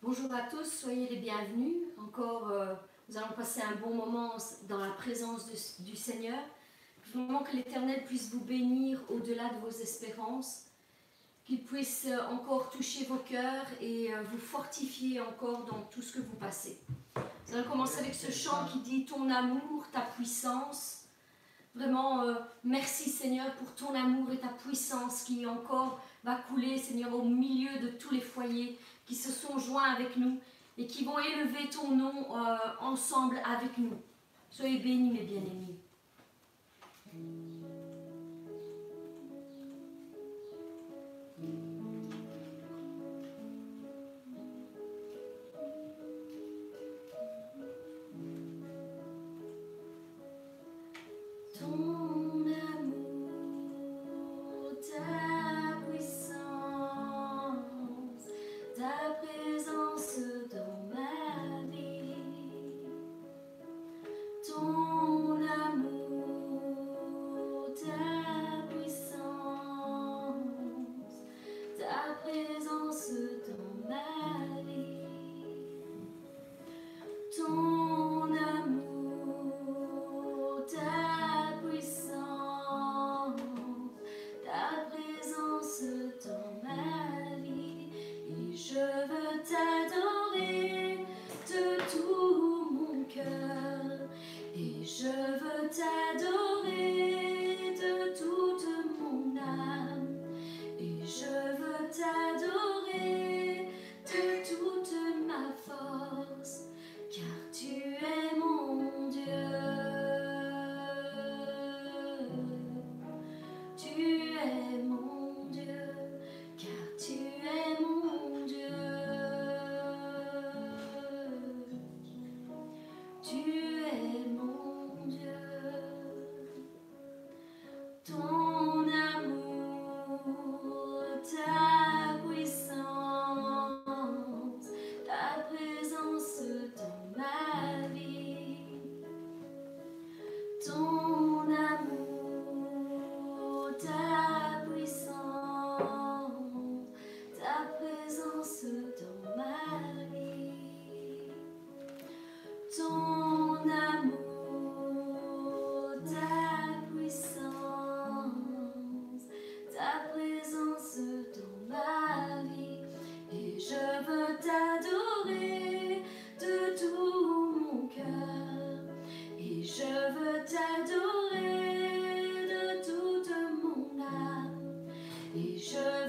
Bonjour à tous, soyez les bienvenus. Encore, euh, nous allons passer un bon moment dans la présence du Seigneur. Vraiment que l'Éternel puisse vous bénir au-delà de vos espérances, qu'il puisse euh, encore toucher vos cœurs et euh, vous fortifier encore dans tout ce que vous passez. Nous allons commencer avec ce chant qui dit Ton amour, ta puissance. Vraiment, merci Seigneur pour ton amour et ta puissance qui encore va couler, Seigneur, au milieu de tous les foyers qui se sont joints avec nous et qui vont élever ton nom euh, ensemble avec nous. Soyez bénis, mes bien-aimés.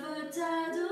Je veux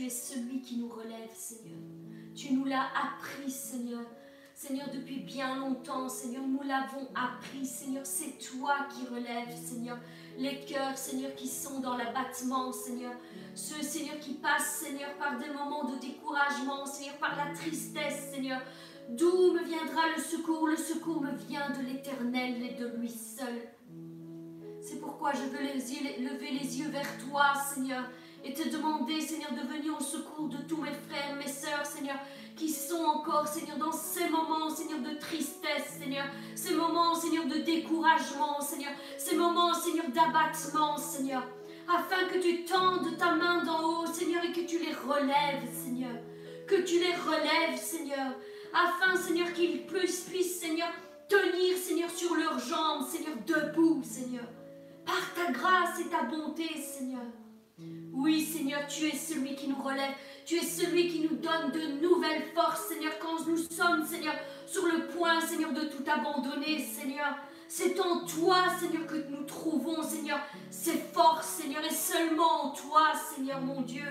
tu es celui qui nous relève Seigneur. Tu nous l'as appris Seigneur. Seigneur, depuis bien longtemps, Seigneur, nous l'avons appris, Seigneur, c'est toi qui relèves, Seigneur, les cœurs, Seigneur, qui sont dans l'abattement, Seigneur, ceux, Seigneur, qui passent, Seigneur, par des moments de découragement, Seigneur, par la tristesse, Seigneur. D'où me viendra le secours? Le secours me vient de l'Éternel et de lui seul. C'est pourquoi je veux lever les yeux vers toi, Seigneur, et te demander, Seigneur, de venir au secours de tous mes frères, mes sœurs, Seigneur, qui sont encore, Seigneur, dans ces moments, Seigneur, de tristesse, Seigneur, ces moments, Seigneur, de découragement, Seigneur, ces moments, Seigneur, d'abattement, Seigneur, afin que tu tendes ta main d'en haut, Seigneur, et que tu les relèves, Seigneur, que tu les relèves, Seigneur, afin, Seigneur, qu'ils puissent, puissent, Seigneur, tenir, Seigneur, sur leurs jambes, Seigneur, debout, Seigneur, par ta grâce et ta bonté, Seigneur. Oui, Seigneur, tu es celui qui nous relève. Tu es celui qui nous donne de nouvelles forces, Seigneur, quand nous sommes, Seigneur, sur le point, Seigneur, de tout abandonner, Seigneur. C'est en toi, Seigneur, que nous trouvons, Seigneur, ces forces, Seigneur, et seulement en toi, Seigneur, mon Dieu.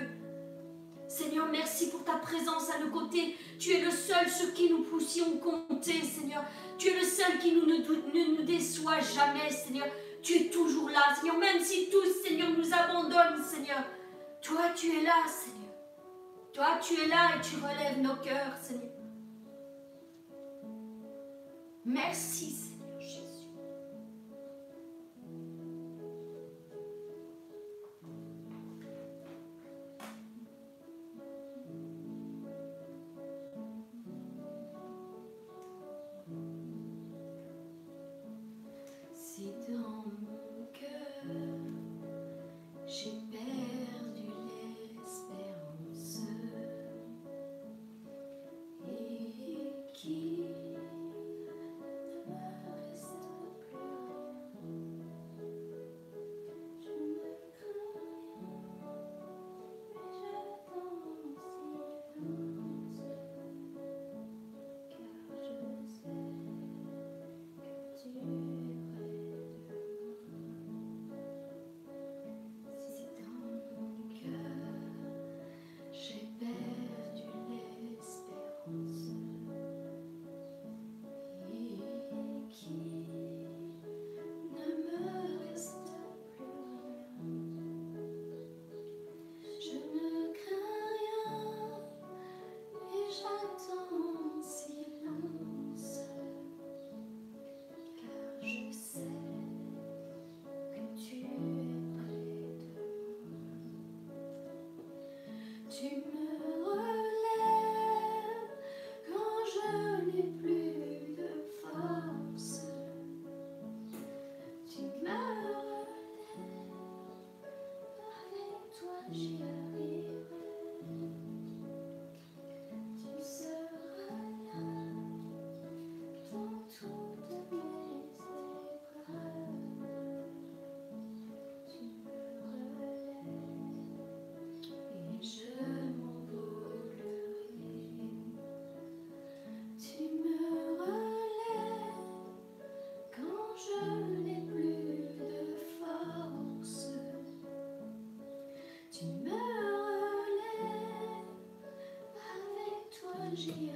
Seigneur, merci pour ta présence à nos côtés. Tu es le seul sur qui nous poussions compter, Seigneur. Tu es le seul qui nous, ne, ne nous déçoit jamais, Seigneur. Tu es toujours là, Seigneur. Même si tous, Seigneur, nous abandonnent, Seigneur. Toi, tu es là, Seigneur. Toi, tu es là et tu relèves nos cœurs, Seigneur. Merci, Seigneur. energia.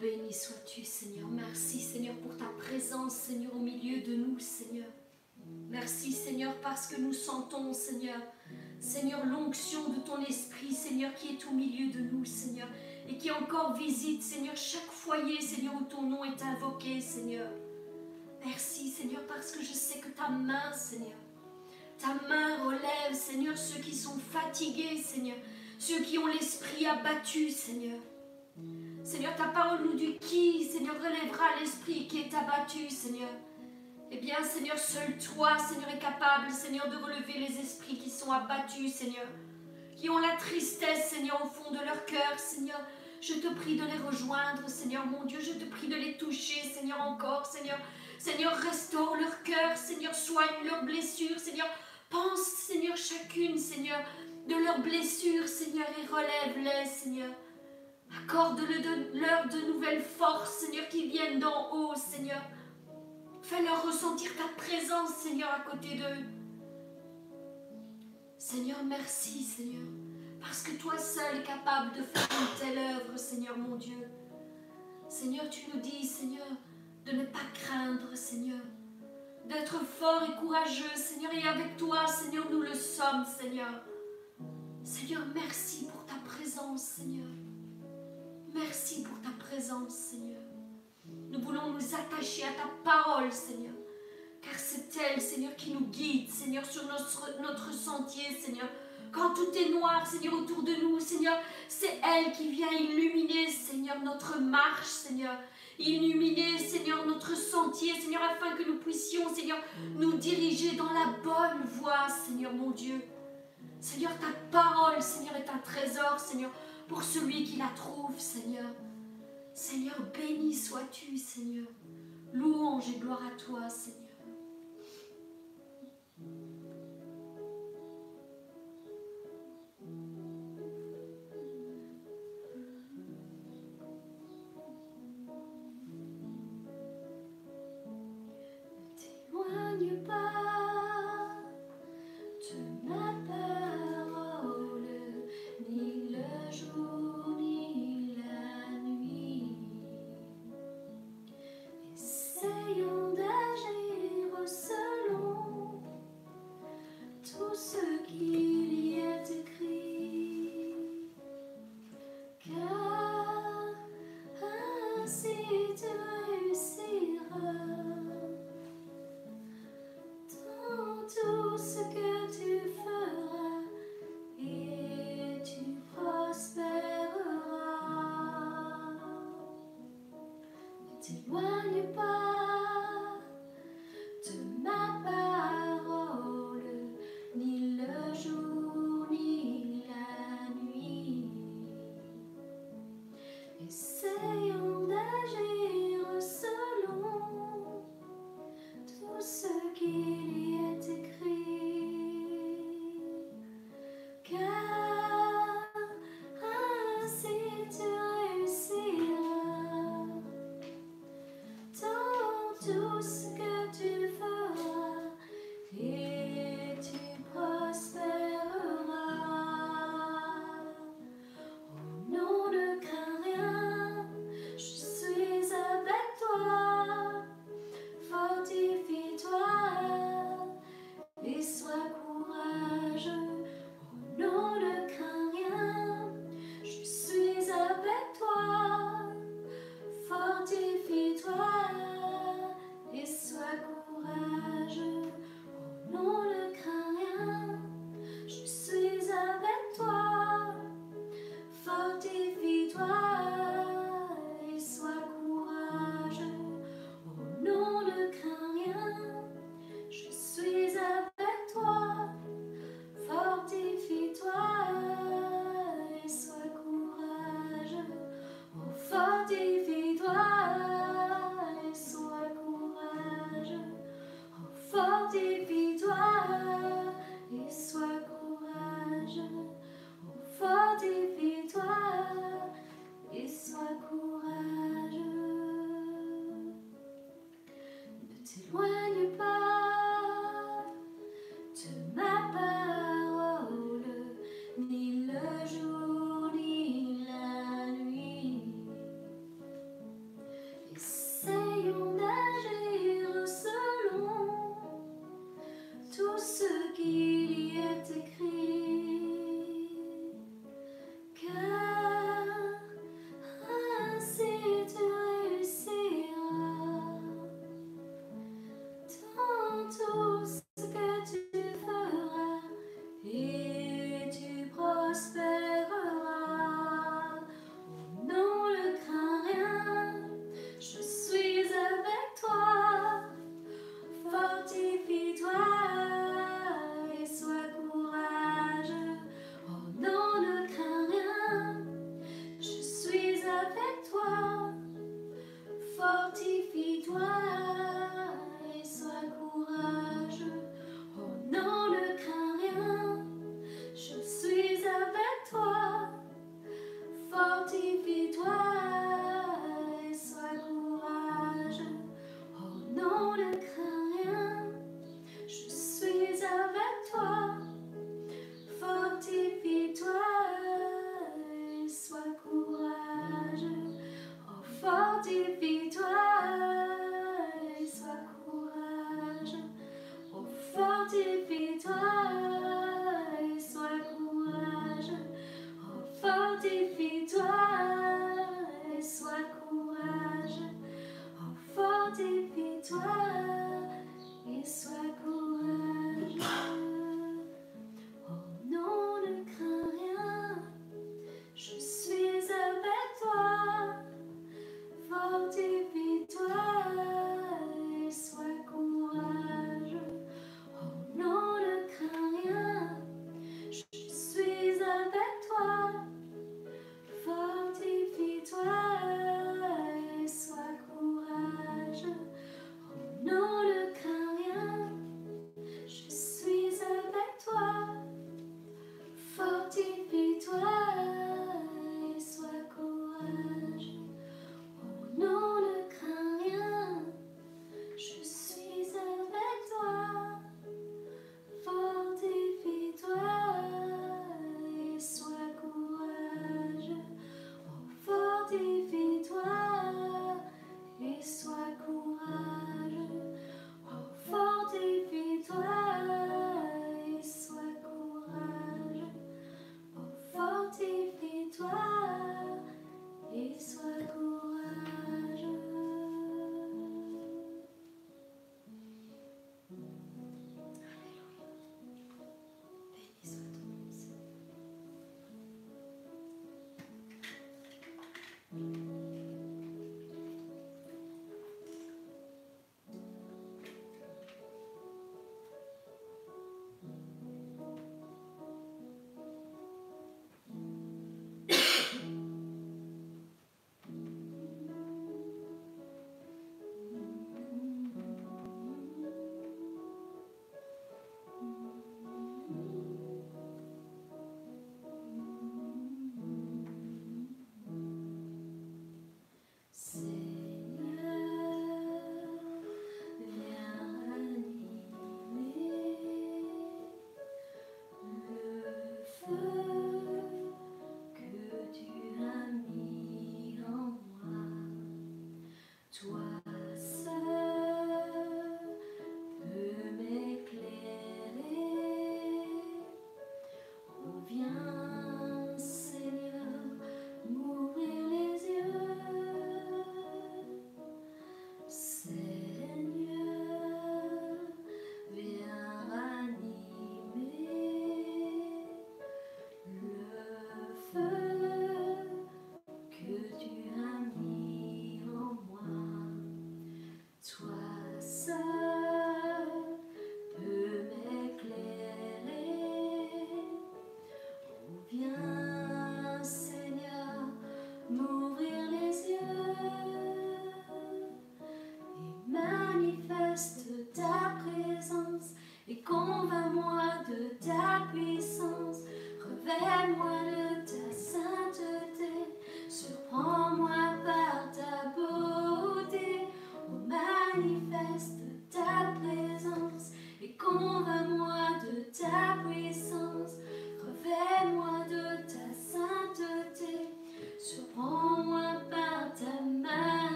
Béni sois-tu, Seigneur. Merci, Seigneur, pour ta présence, Seigneur, au milieu de nous, Seigneur. Merci, Seigneur, parce que nous sentons, Seigneur, Seigneur, l'onction de ton esprit, Seigneur, qui est au milieu de nous, Seigneur, et qui encore visite, Seigneur, chaque foyer, Seigneur, où ton nom est invoqué, Seigneur. Merci, Seigneur, parce que je sais que ta main, Seigneur, ta main relève, Seigneur, ceux qui sont fatigués, Seigneur, ceux qui ont l'esprit abattu, Seigneur. Seigneur, ta parole nous dit qui, Seigneur, relèvera l'esprit qui est abattu, Seigneur. Eh bien, Seigneur, seul toi, Seigneur, est capable, Seigneur, de relever les esprits qui sont abattus, Seigneur, qui ont la tristesse, Seigneur, au fond de leur cœur, Seigneur. Je te prie de les rejoindre, Seigneur, mon Dieu. Je te prie de les toucher, Seigneur, encore, Seigneur. Seigneur, restaure leur cœur, Seigneur, soigne leurs blessures, Seigneur. Pense, Seigneur, chacune, Seigneur, de leurs blessures, Seigneur, et relève-les, Seigneur. Accorde-leur de nouvelles forces, Seigneur, qui viennent d'en haut, Seigneur. Fais-leur ressentir ta présence, Seigneur, à côté d'eux. Seigneur, merci, Seigneur, parce que toi seul es capable de faire une telle œuvre, Seigneur mon Dieu. Seigneur, tu nous dis, Seigneur, de ne pas craindre, Seigneur, d'être fort et courageux, Seigneur, et avec toi, Seigneur, nous le sommes, Seigneur. Seigneur, merci pour ta présence, Seigneur. Merci pour ta présence, Seigneur. Nous voulons nous attacher à ta parole, Seigneur. Car c'est elle, Seigneur, qui nous guide, Seigneur, sur notre, sentier, Seigneur. Quand tout est noir, Seigneur, autour de nous, Seigneur, c'est elle qui vient illuminer, Seigneur, notre marche, Seigneur. Illuminer, Seigneur, notre sentier, Seigneur, afin que nous puissions, Seigneur, nous diriger dans la bonne voie, Seigneur, mon Dieu. Seigneur, ta parole, Seigneur, est un trésor, Seigneur pour celui qui la trouve, Seigneur. Seigneur, béni sois-tu, Seigneur. Louange et gloire à toi, Seigneur. pas de ma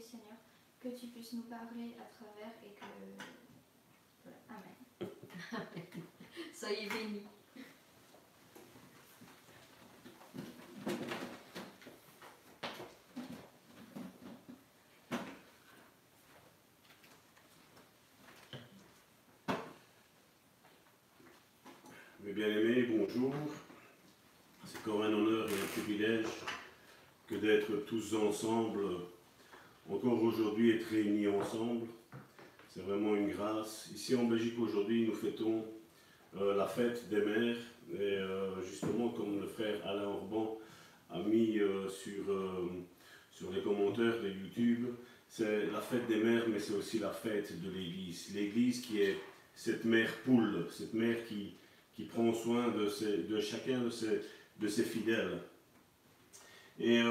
Seigneur, que tu puisses nous parler à travers et que. Amen. Amen. Soyez bénis. Mes bien-aimés, bonjour encore un honneur et un privilège que d'être tous ensemble, encore aujourd'hui, être réunis ensemble. C'est vraiment une grâce. Ici en Belgique aujourd'hui, nous fêtons euh, la fête des mères. Et euh, justement, comme le frère Alain Orban a mis euh, sur, sur les commentaires de YouTube, c'est la fête des mères, mais c'est aussi la fête de l'Église. L'Église qui est cette mère poule, cette mère qui, qui prend soin de, de chacun de ses de ses fidèles. Et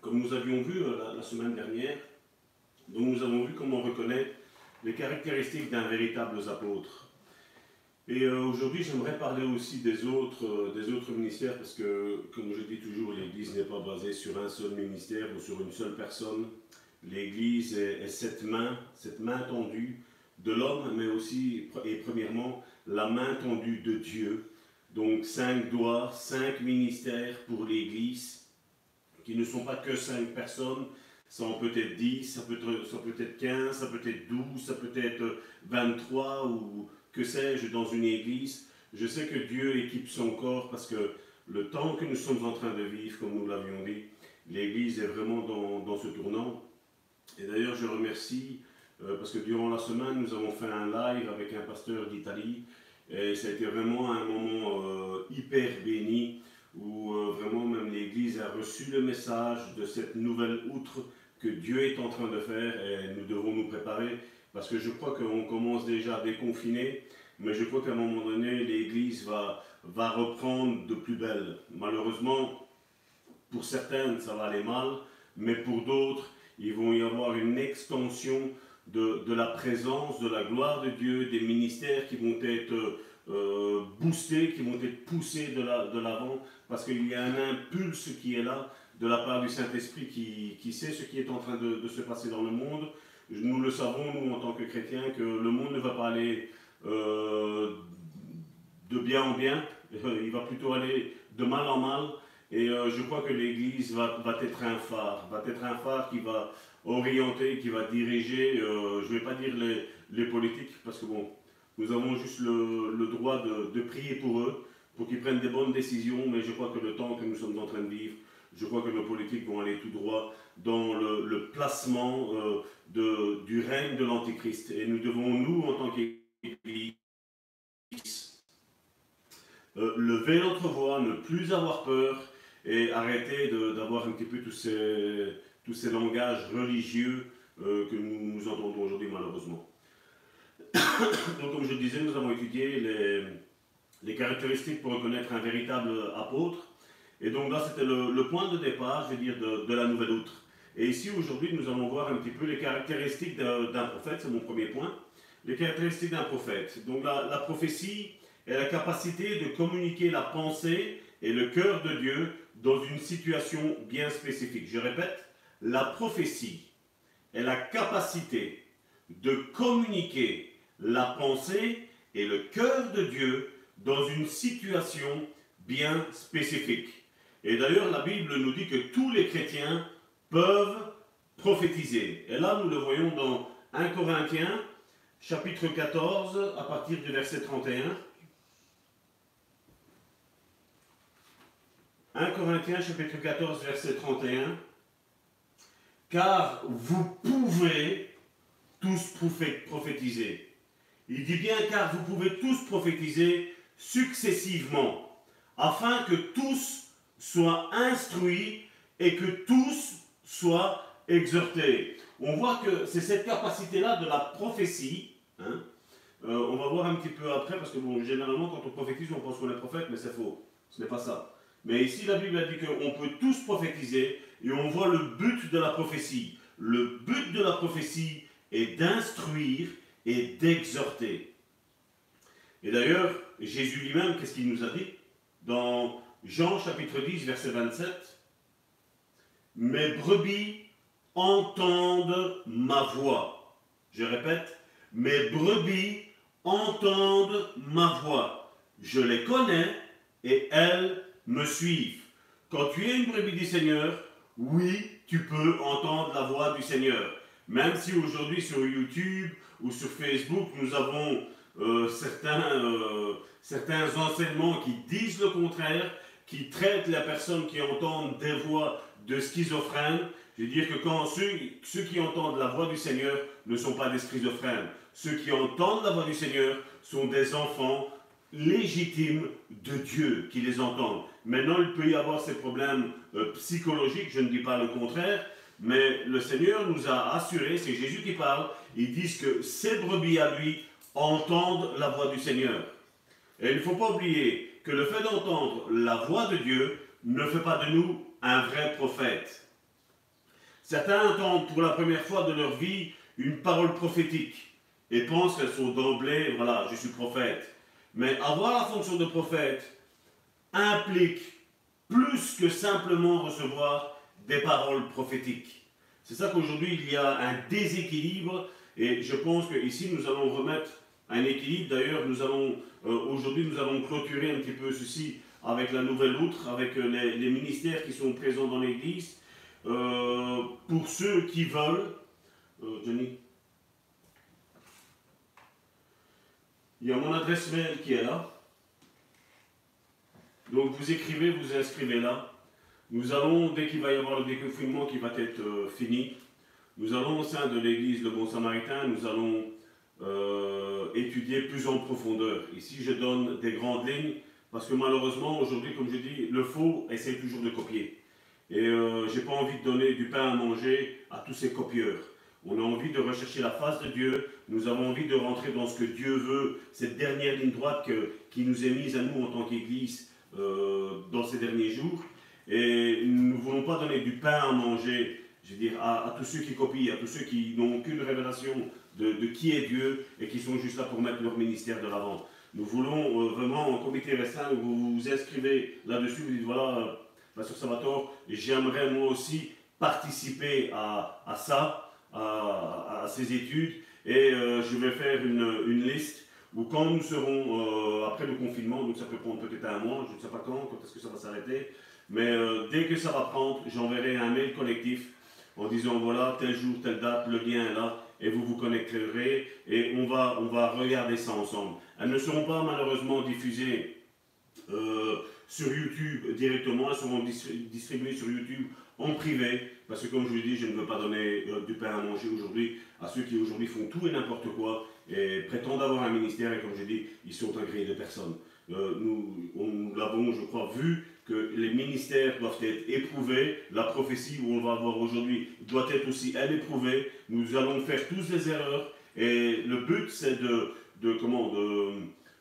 comme nous avions vu euh, la, semaine dernière, donc nous avons vu comment on reconnaît les caractéristiques d'un véritable apôtre. Et euh, aujourd'hui, j'aimerais parler aussi des autres, des autres ministères, parce que, comme je dis toujours, l'Église n'est pas basée sur un seul ministère ou sur une seule personne. L'Église est, est, cette main, cette main tendue de l'homme, mais aussi, et premièrement, la main tendue de Dieu. Donc cinq doigts, cinq ministères pour l'Église, qui ne sont pas que cinq personnes, ça en peut être 10, ça peut être, ça peut être 15, ça peut être 12, ça peut être 23 ou que sais-je dans une Église. Je sais que Dieu équipe son corps parce que le temps que nous sommes en train de vivre, comme nous l'avions dit, l'Église est vraiment dans, dans ce tournant. Et d'ailleurs, je remercie euh, parce que durant la semaine, nous avons fait un live avec un pasteur d'Italie et ça a été vraiment un moment euh, hyper béni où euh, vraiment même l'Église a reçu le message de cette nouvelle outre que Dieu est en train de faire et nous devons nous préparer parce que je crois qu'on commence déjà à déconfiner, mais je crois qu'à un moment donné, l'Église va, va reprendre de plus belle. Malheureusement, pour certains, ça va aller mal, mais pour d'autres, il va y avoir une extension de, la présence, de la gloire de Dieu, des ministères qui vont être euh, boostés, qui vont être poussés de l'avant, parce qu'il y a un impulse qui est là de la part du Saint-Esprit qui, qui, sait ce qui est en train de, se passer dans le monde. Nous le savons, nous, en tant que chrétiens, que le monde ne va pas aller euh, de bien en bien, il va plutôt aller de mal en mal. Et euh, je crois que l'Église va, va, être un phare, va être un phare qui va orienter, qui va diriger, euh, je ne vais pas dire les, politiques, parce que bon, nous avons juste le, droit de, prier pour eux, pour qu'ils prennent des bonnes décisions, mais je crois que le temps que nous sommes en train de vivre, je crois que nos politiques vont aller tout droit dans le, placement euh, du règne de l'Antichrist. Et nous devons, nous, en tant qu'Église, euh, lever notre voix, ne plus avoir peur et arrêter d'avoir un petit peu tous ces, langages religieux euh, que nous entendons aujourd'hui malheureusement. Donc comme je le disais, nous avons étudié les, caractéristiques pour reconnaître un véritable apôtre. Et donc là, c'était le, point de départ, je veux dire, de, la nouvelle outre. Et ici, aujourd'hui, nous allons voir un petit peu les caractéristiques d'un prophète, c'est mon premier point. Les caractéristiques d'un prophète. Donc la prophétie est la capacité de communiquer la pensée et le cœur de Dieu dans une situation bien spécifique. Je répète, la prophétie est la capacité de communiquer la pensée et le cœur de Dieu dans une situation bien spécifique. Et d'ailleurs, la Bible nous dit que tous les chrétiens peuvent prophétiser. Et là, nous le voyons dans 1 Corinthiens, chapitre 14, à partir du verset 31. 1 Corinthiens, chapitre 14, verset 31. Car vous pouvez tous prophétiser. Il dit bien car vous pouvez tous prophétiser successivement, afin que tous soient instruits et que tous soient exhortés. On voit que c'est cette capacité-là de la prophétie. Hein. Euh, on va voir un petit peu après, parce que bon, généralement, quand on prophétise, on pense qu'on est prophète, mais c'est faux. Ce n'est pas ça. Mais ici, la Bible a dit qu'on peut tous prophétiser, et on voit le but de la prophétie. Le but de la prophétie est d'instruire et d'exhorter. Et d'ailleurs, Jésus lui-même, qu'est-ce qu'il nous a dit Dans Jean chapitre 10, verset 27, Mes brebis entendent ma voix. Je répète, mes brebis entendent ma voix. Je les connais et elles me suivent. Quand tu es une brebis du Seigneur, oui, tu peux entendre la voix du Seigneur. Même si aujourd'hui sur YouTube ou sur Facebook, nous avons euh, certains, euh, certains enseignements qui disent le contraire, qui traitent la personne qui entendent des voix de schizophrène. Je veux dire que quand ceux, ceux qui entendent la voix du Seigneur ne sont pas des schizophrènes. Ceux qui entendent la voix du Seigneur sont des enfants légitimes de Dieu qui les entendent. Maintenant, il peut y avoir ces problèmes euh, psychologiques, je ne dis pas le contraire, mais le Seigneur nous a assuré, c'est Jésus qui parle, ils disent que ces brebis à lui entendent la voix du Seigneur. Et il ne faut pas oublier que le fait d'entendre la voix de Dieu ne fait pas de nous un vrai prophète. Certains entendent pour la première fois de leur vie une parole prophétique et pensent qu'elles sont d'emblée, voilà, je suis prophète. Mais avoir la fonction de prophète implique plus que simplement recevoir des paroles prophétiques. C'est ça qu'aujourd'hui il y a un déséquilibre et je pense qu'ici nous allons remettre un équilibre. D'ailleurs, nous allons euh, aujourd'hui nous allons clôturer un petit peu ceci avec la nouvelle outre, avec euh, les, ministères qui sont présents dans l'Église. Euh, pour ceux qui veulent, Johnny, il y a mon adresse mail qui est là. Donc vous écrivez, vous inscrivez là. Nous allons, dès qu'il va y avoir le déconfinement qui va être euh, fini, nous allons au sein de l'église Le Bon Samaritain, nous allons euh, étudier plus en profondeur. Ici, je donne des grandes lignes, parce que malheureusement, aujourd'hui, comme je dis, le faux essaie toujours de copier. Et euh, je n'ai pas envie de donner du pain à manger à tous ces copieurs. On a envie de rechercher la face de Dieu. Nous avons envie de rentrer dans ce que Dieu veut, cette dernière ligne droite qui nous est mise à nous en tant qu'Église dans ces derniers jours. Et nous ne voulons pas donner du pain à manger, je veux dire, à, tous ceux qui copient, à tous ceux qui n'ont aucune révélation de, qui est Dieu et qui sont juste là pour mettre leur ministère de l'avant. Nous voulons euh, vraiment, en comité restreint, vous vous inscrivez là-dessus, vous dites, voilà, euh, Pasteur Salvatore, j'aimerais moi aussi participer à, ça, à, ces études, et euh, je vais faire une, une liste où quand nous serons après le confinement, donc ça peut prendre peut-être un mois, je ne sais pas quand, quand est-ce que ça va s'arrêter, mais euh, dès que ça va prendre, j'enverrai un mail collectif en disant voilà, tel jour, telle date, le lien est là, et vous vous connecterez, et on va, on va regarder ça ensemble. Elles ne seront pas malheureusement diffusées euh, sur YouTube directement, elles seront distribuées sur YouTube en privé, parce que comme je vous dis, je ne veux pas donner euh, du pain à manger aujourd'hui à ceux qui aujourd'hui font tout et n'importe quoi et prétendent avoir un ministère, et comme je dis, ils sont agréés de personne. Euh, nous, nous l'avons, je crois, vu que les ministères doivent être éprouvés. La prophétie où on va voir aujourd'hui doit être aussi, elle, éprouvée. Nous allons faire tous des erreurs. Et le but, c'est de, de, comment, de,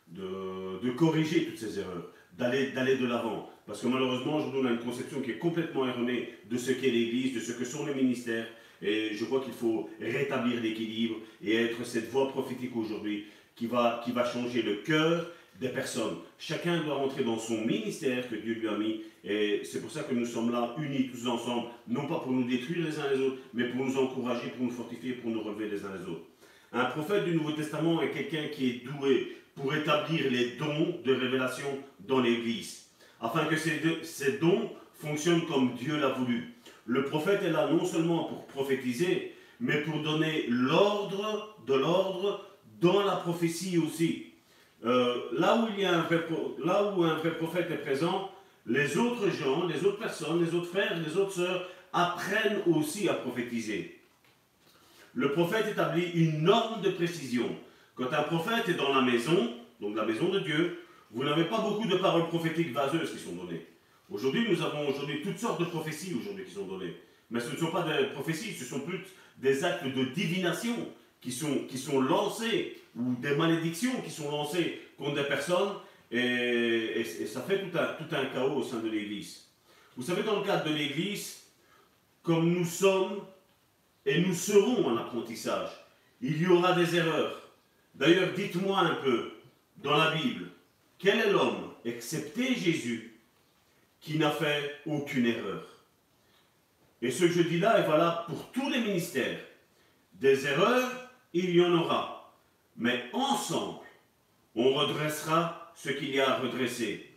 de, de, corriger toutes ces erreurs, d'aller, de l'avant. Parce que malheureusement, aujourd'hui, on a une conception qui est complètement erronée de ce qu'est l'Église, de ce que sont les ministères. Et je crois qu'il faut rétablir l'équilibre et être cette voix prophétique aujourd'hui qui va, qui va changer le cœur des personnes. Chacun doit rentrer dans son ministère que Dieu lui a mis. Et c'est pour ça que nous sommes là, unis tous ensemble, non pas pour nous détruire les uns les autres, mais pour nous encourager, pour nous fortifier, pour nous relever les uns les autres. Un prophète du Nouveau Testament est quelqu'un qui est doué pour établir les dons de révélation dans l'Église, afin que ces, ces dons fonctionnent comme Dieu l'a voulu. Le prophète est là non seulement pour prophétiser, mais pour donner l'ordre de l'ordre dans la prophétie aussi. Euh, là, où il y a un vrai, là où un vrai prophète est présent, les autres gens, les autres personnes, les autres frères, les autres sœurs apprennent aussi à prophétiser. Le prophète établit une norme de précision. Quand un prophète est dans la maison, donc la maison de Dieu, vous n'avez pas beaucoup de paroles prophétiques vaseuses qui sont données. Aujourd'hui, nous avons aujourd'hui toutes sortes de prophéties aujourd'hui qui sont données. Mais ce ne sont pas des prophéties, ce sont plus des actes de divination qui sont, qui sont lancés ou des malédictions qui sont lancées contre des personnes et, ça fait tout un, tout un chaos au sein de l'Église. Vous savez, dans le cadre de l'Église, comme nous sommes et nous serons en apprentissage, il y aura des erreurs. D'ailleurs, dites-moi un peu, dans la Bible, quel est l'homme, excepté Jésus, qui n'a fait aucune erreur? Et ce que je dis là est valable pour tous les ministères. Des erreurs, il y en aura. Mais ensemble, on redressera ce qu'il y a à redresser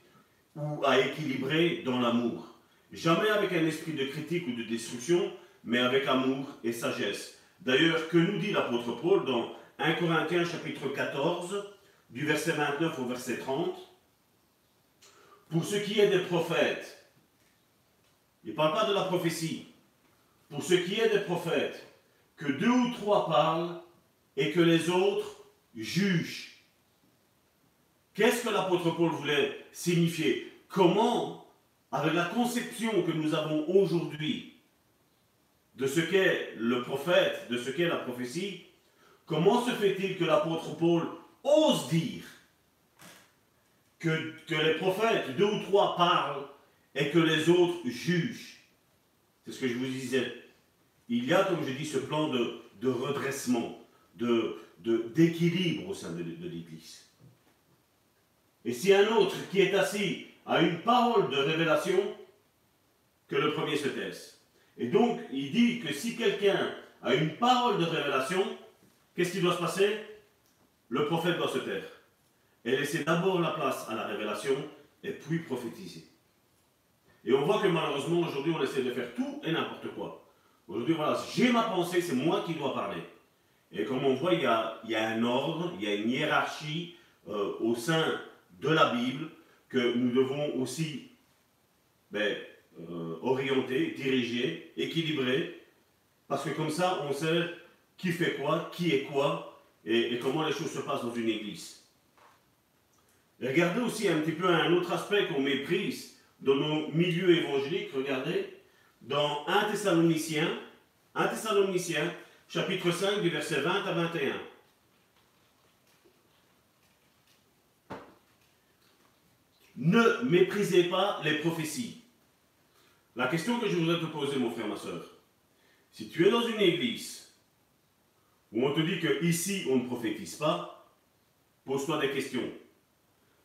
ou à équilibrer dans l'amour. Jamais avec un esprit de critique ou de destruction, mais avec amour et sagesse. D'ailleurs, que nous dit l'apôtre Paul dans 1 Corinthiens chapitre 14, du verset 29 au verset 30 Pour ce qui est des prophètes, il ne parle pas de la prophétie, pour ce qui est des prophètes, que deux ou trois parlent et que les autres juge. Qu'est-ce que l'apôtre Paul voulait signifier? Comment, avec la conception que nous avons aujourd'hui de ce qu'est le prophète, de ce qu'est la prophétie, comment se fait-il que l'apôtre Paul ose dire que, les prophètes, deux ou trois, parlent et que les autres jugent? C'est ce que je vous disais. Il y a, comme je dis, ce plan de, de redressement, de, d'équilibre au sein de, l'Église. Et si un autre qui est assis a une parole de révélation, que le premier se taise. Et donc, il dit que si quelqu'un a une parole de révélation, qu'est-ce qui doit se passer? Le prophète doit se taire. Et laisser d'abord la place à la révélation et puis prophétiser. Et on voit que malheureusement, aujourd'hui, on essaie de faire tout et n'importe quoi. Aujourd'hui, voilà, j'ai ma pensée, c'est moi qui dois parler. Et comme on voit, il y a, un ordre, il y a une hiérarchie euh, au sein de la Bible que nous devons aussi ben, euh, orienter, diriger, équilibrer, parce que comme ça, on sait qui fait quoi, qui est quoi, et, comment les choses se passent dans une église. regardez aussi un petit peu un autre aspect qu'on méprise dans nos milieux évangéliques. Regardez, dans 1 Thessaloniciens, 1 Thessaloniciens, chapitre 5 du verset 20 à 21. Ne méprisez pas les prophéties. La question que je voudrais te poser, mon frère, ma soeur, si tu es dans une église où on te dit que ici on ne prophétise pas, pose-toi des questions.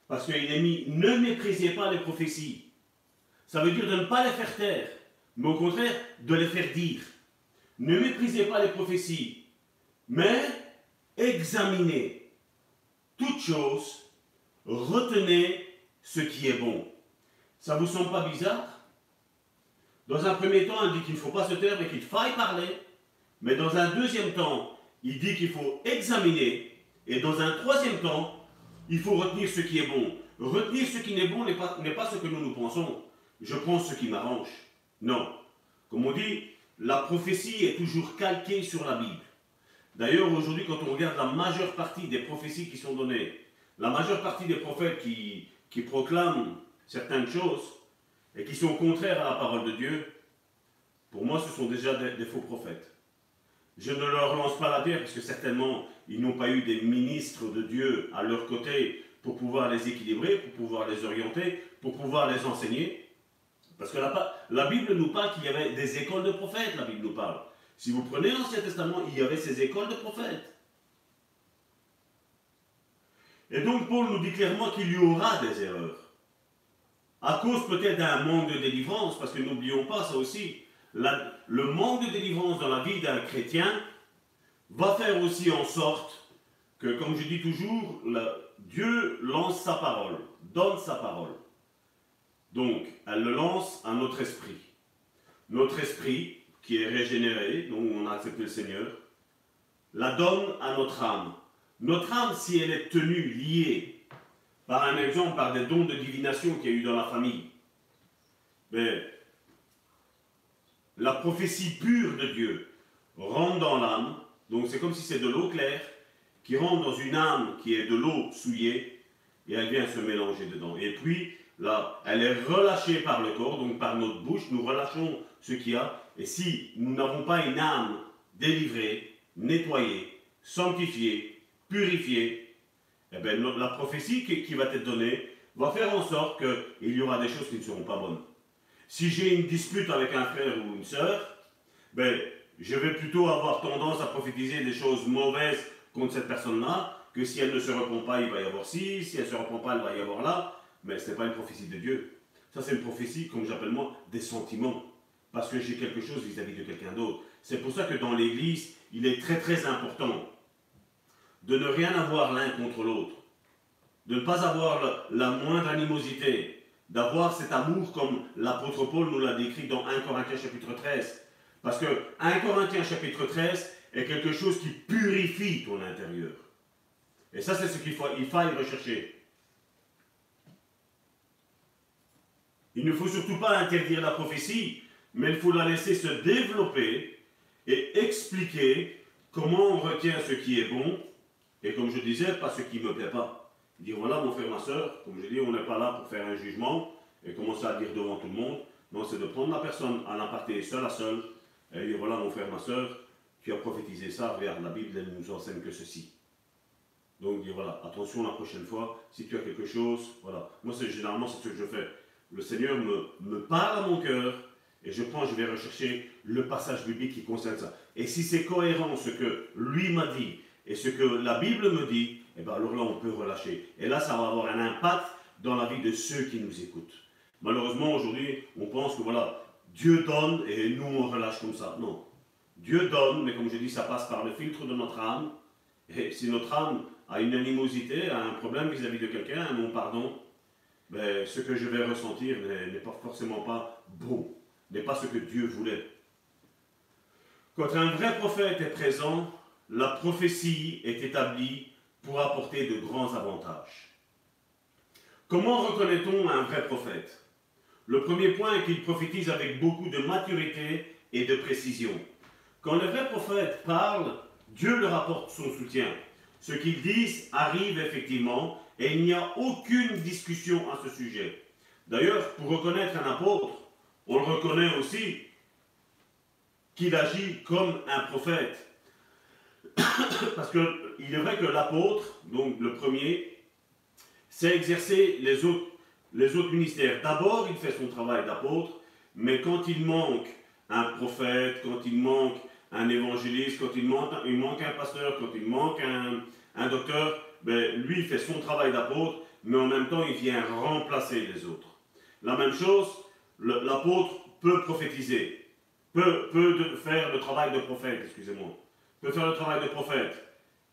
Parce qu'il est mis ne méprisez pas les prophéties. Ça veut dire de ne pas les faire taire, mais au contraire de les faire dire. Ne méprisez pas les prophéties, mais examinez toutes choses, retenez ce qui est bon. Ça vous semble pas bizarre? Dans un premier temps, il dit qu'il ne faut pas se taire mais qu'il faille parler. Mais dans un deuxième temps, il dit qu'il faut examiner. Et dans un troisième temps, il faut retenir ce qui est bon. retenir ce qui n'est bon n'est pas, pas ce que nous nous pensons. Je pense ce qui m'arrange. Non. Comme on dit, la prophétie est toujours calquée sur la Bible. D'ailleurs, aujourd'hui, quand on regarde la majeure partie des prophéties qui sont données, la majeure partie des prophètes qui, qui proclament certaines choses et qui sont contraires à la parole de Dieu, pour moi, ce sont déjà des, faux prophètes. Je ne leur lance pas la pierre parce que certainement, ils n'ont pas eu des ministres de Dieu à leur côté pour pouvoir les équilibrer, pour pouvoir les orienter, pour pouvoir les enseigner. Parce que la, Bible nous parle qu'il y avait des écoles de prophètes, la Bible nous parle. Si vous prenez l'Ancien Testament, il y avait ces écoles de prophètes. Et donc Paul nous dit clairement qu'il y aura des erreurs. À cause peut-être d'un manque de délivrance, parce que n'oublions pas ça aussi, le manque de délivrance dans la vie d'un chrétien va faire aussi en sorte que, comme je dis toujours, Dieu lance sa parole, donne sa parole. Donc, elle le lance à notre esprit. Notre esprit, qui est régénéré, donc on a accepté le Seigneur, la donne à notre âme. Notre âme, si elle est tenue, liée, par un exemple, par des dons de divination qu'il y a eu dans la famille, mais la prophétie pure de Dieu rentre dans l'âme, donc c'est comme si c'est de l'eau claire qui rentre dans une âme qui est de l'eau souillée, et elle vient se mélanger dedans. Et puis, là, elle est relâchée par le corps, donc par notre bouche, nous relâchons ce qu'il y a, et si nous n'avons pas une âme délivrée, nettoyée, sanctifiée, purifiée, eh bien, la prophétie qui, va être donnée va faire en sorte qu'il y aura des choses qui ne seront pas bonnes. Si j'ai une dispute avec un frère ou une sœur, ben, je vais plutôt avoir tendance à prophétiser des choses mauvaises contre cette personne-là, que si elle ne se répond pas, il va y avoir ci, si elle ne se répond pas, il va y avoir là, mais ce n'est pas une prophétie de Dieu. Ça, c'est une prophétie, comme j'appelle moi, des sentiments, parce que j'ai quelque chose vis-à-vis -vis de quelqu'un d'autre. C'est pour ça que dans l'Église, il est très très important de ne rien avoir l'un contre l'autre, de ne pas avoir la moindre animosité, d'avoir cet amour comme l'apôtre Paul nous l'a décrit dans 1 Corinthiens chapitre 13. Parce que 1 Corinthiens chapitre 13 est quelque chose qui purifie ton intérieur. Et ça, c'est ce qu'il faut, il faille rechercher. Il ne faut surtout pas interdire la prophétie, mais il faut la laisser se développer et expliquer comment on retient ce qui est bon et comme je disais, pas ce qui ne me plaît pas. Dire voilà mon frère, ma soeur, comme je dis, on n'est pas là pour faire un jugement et commencer à dire devant tout le monde. Non, c'est de prendre la personne à l'aparté, seul à seul, et dire voilà mon frère, ma soeur, tu as prophétisé ça, regarde, la Bible, elle nous enseigne que ceci. Donc dire voilà, attention la prochaine fois, si tu as quelque chose, voilà. Moi, c'est généralement c'est ce que je fais. Le Seigneur me, parle à mon cœur, et je pense, je vais rechercher le passage biblique qui concerne ça. Et si c'est cohérent ce que lui m'a dit et ce que la Bible me dit, eh bien alors là, on peut relâcher. Et là, ça va avoir un impact dans la vie de ceux qui nous écoutent. Malheureusement, aujourd'hui, on pense que voilà, Dieu donne et nous, on relâche comme ça. Non. Dieu donne, mais comme je dis, ça passe par le filtre de notre âme. Et si notre âme a une animosité, a un problème vis-à-vis de quelqu'un, un non-pardon, ce que je vais ressentir n'est pas forcément pas bon, n'est pas ce que Dieu voulait. Quand un vrai prophète est présent, la prophétie est établie pour apporter de grands avantages. Comment reconnaît-on un vrai prophète? Le premier point est qu'il prophétise avec beaucoup de maturité et de précision. Quand le vrai prophète parle, Dieu leur apporte son soutien. Ce qu'ils disent arrive effectivement et il n'y a aucune discussion à ce sujet. D'ailleurs, pour reconnaître un apôtre, on le reconnaît aussi qu'il agit comme un prophète. Parce qu'il est vrai que l'apôtre, donc le premier, sait exercer les autres, ministères. D'abord, il fait son travail d'apôtre, mais quand il manque un prophète, quand il manque un évangéliste, quand il manque, un pasteur, quand il manque un docteur, ben, lui, fait son travail d'apôtre, mais en même temps, il vient remplacer les autres. La même chose, l'apôtre peut prophétiser, peut, peut faire le travail de prophète, excusez-moi peut faire le travail de prophète.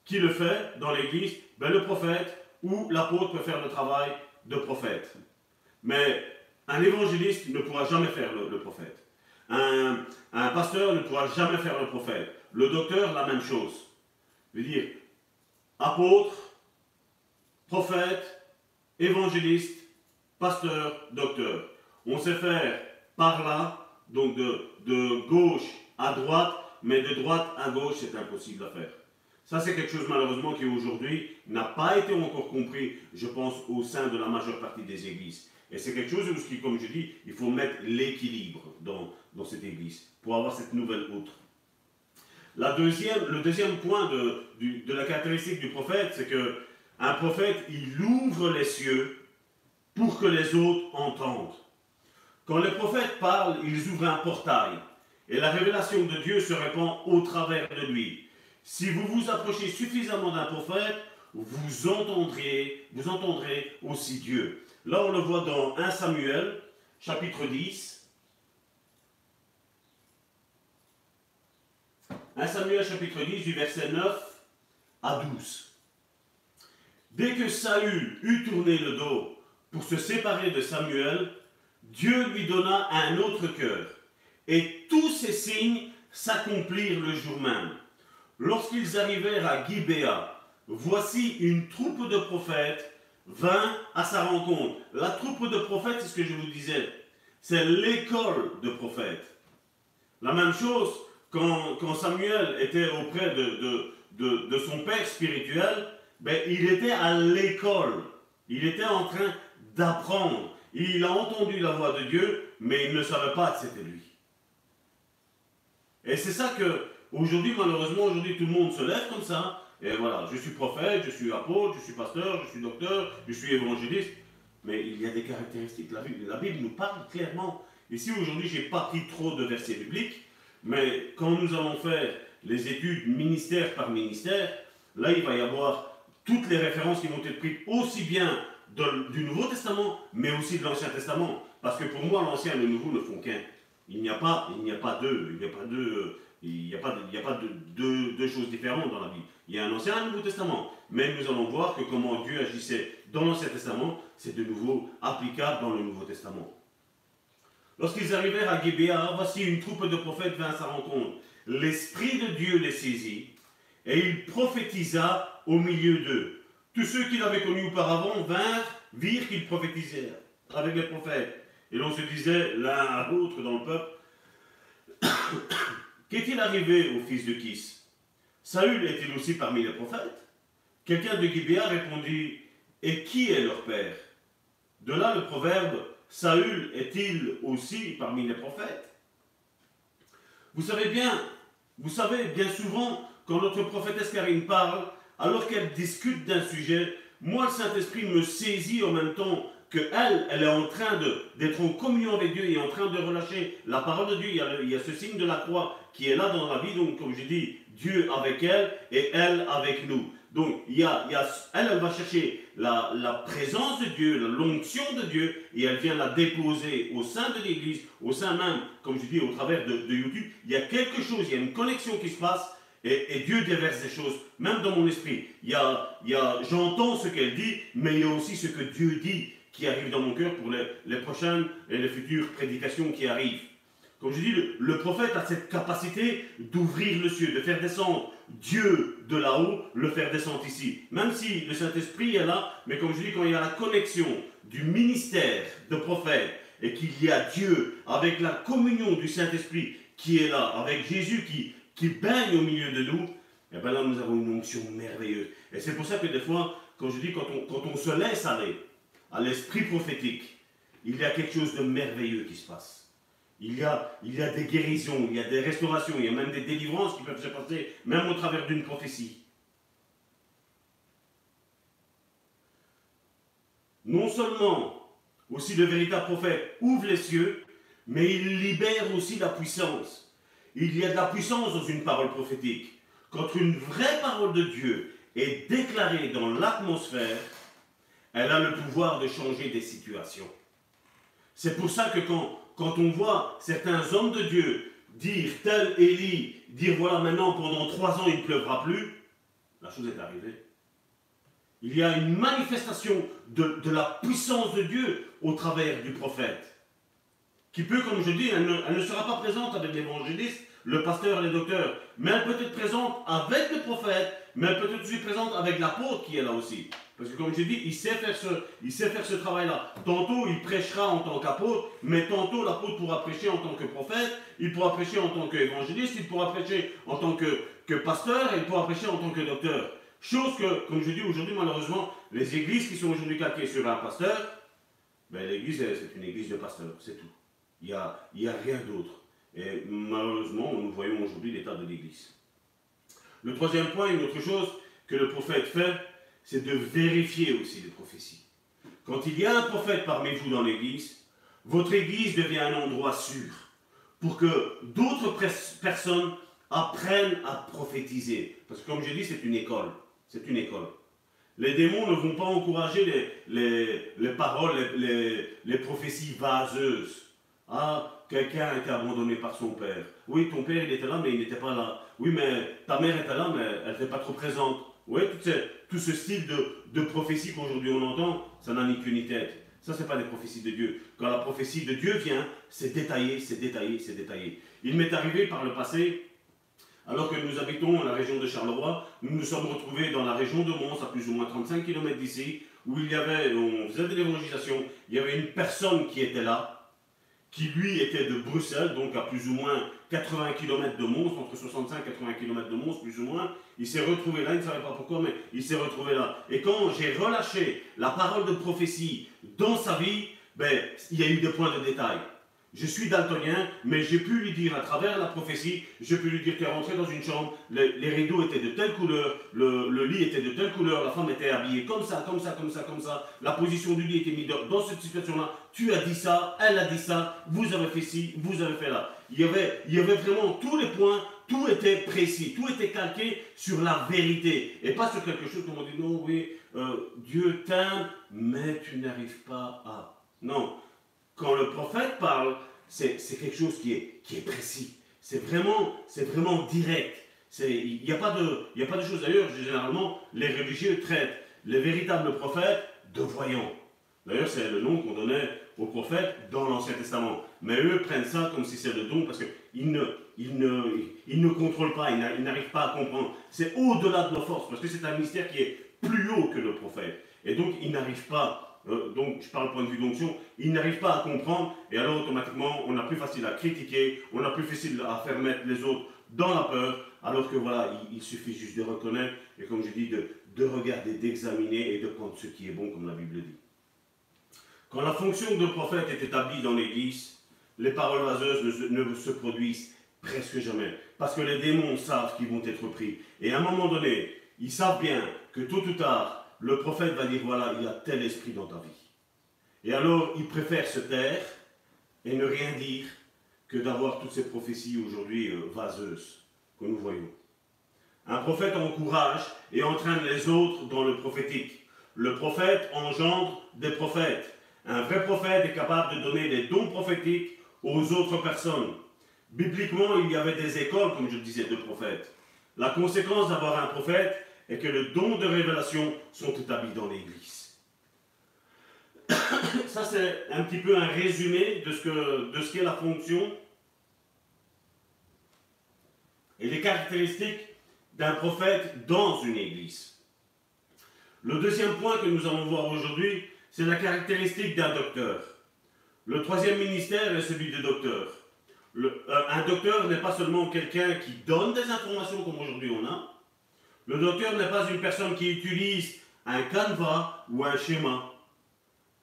Qui le fait dans l'Église? Ben, Le prophète ou l'apôtre peut faire le travail de prophète. Mais un évangéliste ne pourra jamais faire le, prophète. Un, un, pasteur ne pourra jamais faire le prophète. Le docteur, la même chose. Je veux dire, apôtre, prophète, évangéliste, pasteur, docteur. On sait faire par là, donc de, de gauche à droite, mais de droite à gauche, c'est impossible à faire. Ça, c'est quelque chose malheureusement qui aujourd'hui n'a pas été encore compris, je pense, au sein de la majeure partie des églises. Et c'est quelque chose où, comme je dis, il faut mettre l'équilibre dans, dans cette église pour avoir cette nouvelle outre. La deuxième, le deuxième point de, de la caractéristique du prophète, c'est que un prophète, il ouvre les cieux pour que les autres entendent. Quand les prophètes parlent, ils ouvrent un portail et la révélation de Dieu se répand au travers de lui. Si vous vous approchez suffisamment d'un prophète, vous entendrez, vous entendrez aussi Dieu. Là, on le voit dans 1 Samuel, chapitre 10. 1 Samuel, chapitre 10, du verset 9 à 12. Dès que Saül eut tourné le dos pour se séparer de Samuel, Dieu lui donna un autre cœur. Et tous ces signes s'accomplirent le jour même. Lorsqu'ils arrivèrent à Gibéa, voici une troupe de prophètes vint à sa rencontre. La troupe de prophètes, c'est ce que je vous disais, c'est l'école de prophètes. La même chose quand, Samuel était auprès de, de, son père spirituel, ben, il était à l'école. Il était en train d'apprendre. Il a entendu la voix de Dieu, mais il ne savait pas que c'était lui. Et c'est ça que, aujourd'hui, malheureusement, aujourd'hui, tout le monde se lève comme ça. Et voilà, je suis prophète, je suis apôtre, je suis pasteur, je suis docteur, je suis évangéliste. Mais il y a des caractéristiques. La Bible, la Bible nous parle clairement. Ici, aujourd'hui, je n'ai pas pris trop de versets bibliques, mais quand nous allons faire les études ministère par ministère, là, il va y avoir toutes les références qui vont être prises aussi bien du Nouveau Testament, mais aussi de l'Ancien Testament. Parce que pour moi, l'Ancien et le Nouveau ne font qu'un. Il n'y a pas, il n'y a pas deux, il n'y a pas deux, il n'y a pas, il a pas de, deux, choses différentes dans la Bible. Il y a un Ancien et un Nouveau Testament. Mais nous allons voir que comment Dieu agissait dans l'Ancien Testament, c'est de nouveau applicable dans le Nouveau Testament. Lorsqu'ils arrivèrent à Gébéa, voici une troupe de prophètes vint à sa rencontre. L'Esprit de Dieu les saisit et il prophétisa au milieu d'eux. Tous ceux qui l'avaient connu auparavant vinrent, virent qu'il prophétisait avec les prophètes. Et l'on se disait l'un à l'autre dans le peuple, qu'est-il arrivé au fils de Kis? Saül est-il aussi parmi les prophètes? Quelqu'un de Gibéa répondit, et qui est leur père? De là le proverbe, Saül est-il aussi parmi les prophètes? Vous savez bien, vous savez bien souvent quand notre prophétesse Karine parle, alors qu'elle discute d'un sujet, moi, le Saint-Esprit me saisit en même temps que elle, elle est en train d'être en communion avec Dieu et en train de relâcher la parole de Dieu. Il y, a, ce signe de la croix qui est là dans la vie. Donc, comme je dis, Dieu avec elle et elle avec nous. Donc, il y a, il y a elle, elle va chercher la, présence de Dieu, l'onction de Dieu, et elle vient la déposer au sein de l'Église, au sein même, comme je dis, au travers de YouTube. Il y a quelque chose, il y a une connexion qui se passe et, Dieu déverse des choses, même dans mon esprit. Il y a, il y a, j'entends ce qu'elle dit, mais il y a aussi ce que Dieu dit qui arrive dans mon cœur pour les, les prochaines et les futures prédications qui arrivent. Comme je dis, le, le prophète a cette capacité d'ouvrir le ciel, de faire descendre Dieu de là-haut, le faire descendre ici. Même si le Saint-Esprit est là, mais comme je dis, quand il y a la connexion du ministère de prophète et qu'il y a Dieu avec la communion du Saint-Esprit qui est là, avec Jésus qui qui baigne au milieu de nous, et eh bien là, nous avons une onction merveilleuse. Et c'est pour ça que des fois, quand je dis, quand on, quand on se laisse aller à l'esprit prophétique, il y a quelque chose de merveilleux qui se passe. Il y, a, il y a des guérisons, il y a des restaurations, il y a même des délivrances qui peuvent se passer, même au travers d'une prophétie. Non seulement aussi le véritable prophète ouvre les cieux, mais il libère aussi la puissance. Il y a de la puissance dans une parole prophétique. Quand une vraie parole de Dieu est déclarée dans l'atmosphère, elle a le pouvoir de changer des situations. C'est pour ça que quand, quand on voit certains hommes de Dieu dire tel Élie, dire voilà maintenant pendant trois ans il ne pleuvra plus, la chose est arrivée. Il y a une manifestation de, de la puissance de Dieu au travers du prophète qui peut, comme je dis, elle ne, sera pas présente avec l'évangéliste, le pasteur et les docteurs, mais elle peut être présente avec le prophète, mais elle peut être aussi présente avec l'apôtre qui est là aussi. Parce que comme j'ai dit, il sait faire ce, il sait faire ce travail-là. Tantôt, il prêchera en tant qu'apôtre, mais tantôt, l'apôtre pourra prêcher en tant que prophète, il pourra prêcher en tant qu'évangéliste, il pourra prêcher en tant que, que pasteur, et il pourra prêcher en tant que docteur. Chose que, comme je dis aujourd'hui, malheureusement, les églises qui sont aujourd'hui calquées sur un pasteur, ben, l'église, c'est une église de pasteurs, c'est tout. Il n'y a, il a rien d'autre. Et malheureusement, nous voyons aujourd'hui l'état de l'église. Le troisième point, une autre chose que le prophète fait, c'est de vérifier aussi les prophéties. Quand il y a un prophète parmi vous dans l'église, votre église devient un endroit sûr pour que d'autres personnes apprennent à prophétiser. Parce que comme j'ai dit, c'est une école. C'est une école. Les démons ne vont pas encourager les, les, paroles, les, les, prophéties vaseuses. Ah, quelqu'un a été abandonné par son père. Oui, ton père, il était là, mais il n'était pas là. Oui, mais ta mère était là, mais elle n'était pas trop présente. Oui, tout, tout ce style de, de prophétie qu'aujourd'hui on entend, ça n'a ni queue ni tête. Ça, ce n'est pas des prophéties de Dieu. Quand la prophétie de Dieu vient, c'est détaillé, c'est détaillé, c'est détaillé. Il m'est arrivé par le passé, alors que nous habitons la région de Charleroi, nous nous sommes retrouvés dans la région de Mons, à plus ou moins 35 km d'ici, où il y avait, on faisait de l'évangélisation, il y avait une personne qui était là, qui lui était de Bruxelles, donc à plus ou moins 80 km de Mons, entre 65 et 80 km de Mons, plus ou moins. Il s'est retrouvé là, il ne savait pas pourquoi, mais il s'est retrouvé là. Et quand j'ai relâché la parole de prophétie dans sa vie, ben, il y a eu des points de détail. Je suis daltonien, mais j'ai pu lui dire à travers la prophétie, j'ai pu lui dire, tu es rentré dans une chambre, les, rideaux étaient de telle couleur, le, lit était de telle couleur, la femme était habillée comme ça, comme ça, comme ça, comme ça, la position du lit était mise dans, cette situation-là, tu as dit ça, elle a dit ça, vous avez fait ci, vous avez fait là. Il y avait, il y avait vraiment tous les points, tout était précis, tout était calqué sur la vérité, et pas sur quelque chose comme on dit, non, oui, euh, Dieu t'aime, mais tu n'arrives pas à... Non, quand le prophète parle, c'est quelque chose qui est, précis. C'est vraiment, vraiment direct. Il n'y a, pas de, a pas de choses. D'ailleurs, généralement, les religieux traitent les véritables prophètes de voyants. D'ailleurs, c'est le nom qu'on donnait aux prophètes dans l'Ancien Testament. Mais eux prennent ça comme si c'était le don parce qu'ils ne, ils ne, ils ne contrôlent pas, ils n'arrivent pas à comprendre. C'est au-delà de nos forces parce que c'est un mystère qui est plus haut que le prophète. Et donc, ils n'arrivent pas euh, donc je parle point de vue d'onction, ils n'arrivent pas à comprendre, et alors automatiquement, on a plus facile à critiquer, on a plus facile à faire mettre les autres dans la peur, alors que voilà, il, suffit juste de reconnaître, et comme je dis, de, de regarder, d'examiner et de prendre ce qui est bon, comme la Bible dit. Quand la fonction de prophète est établie dans l'Église, les paroles vaseuses ne, ne se produisent presque jamais, parce que les démons savent qu'ils vont être pris, et à un moment donné, ils savent bien que tôt ou tard, le prophète va dire, voilà, il y a tel esprit dans ta vie. Et alors, il préfère se taire et ne rien dire que d'avoir toutes ces prophéties aujourd'hui euh, vaseuses que nous voyons. Un prophète encourage et entraîne les autres dans le prophétique. Le prophète engendre des prophètes. Un vrai prophète est capable de donner des dons prophétiques aux autres personnes. Bibliquement, il y avait des écoles, comme je disais, de prophètes. La conséquence d'avoir un prophète, et que le don de révélation sont établis dans l'Église. Ça, c'est un petit peu un résumé de ce qu'est de ce la fonction et les caractéristiques d'un prophète dans une Église. Le deuxième point que nous allons voir aujourd'hui, c'est la caractéristique d'un docteur. Le troisième ministère est celui de docteur. Euh, un docteur n'est pas seulement quelqu'un qui donne des informations comme aujourd'hui on a, le docteur n'est pas une personne qui utilise un canevas ou un schéma.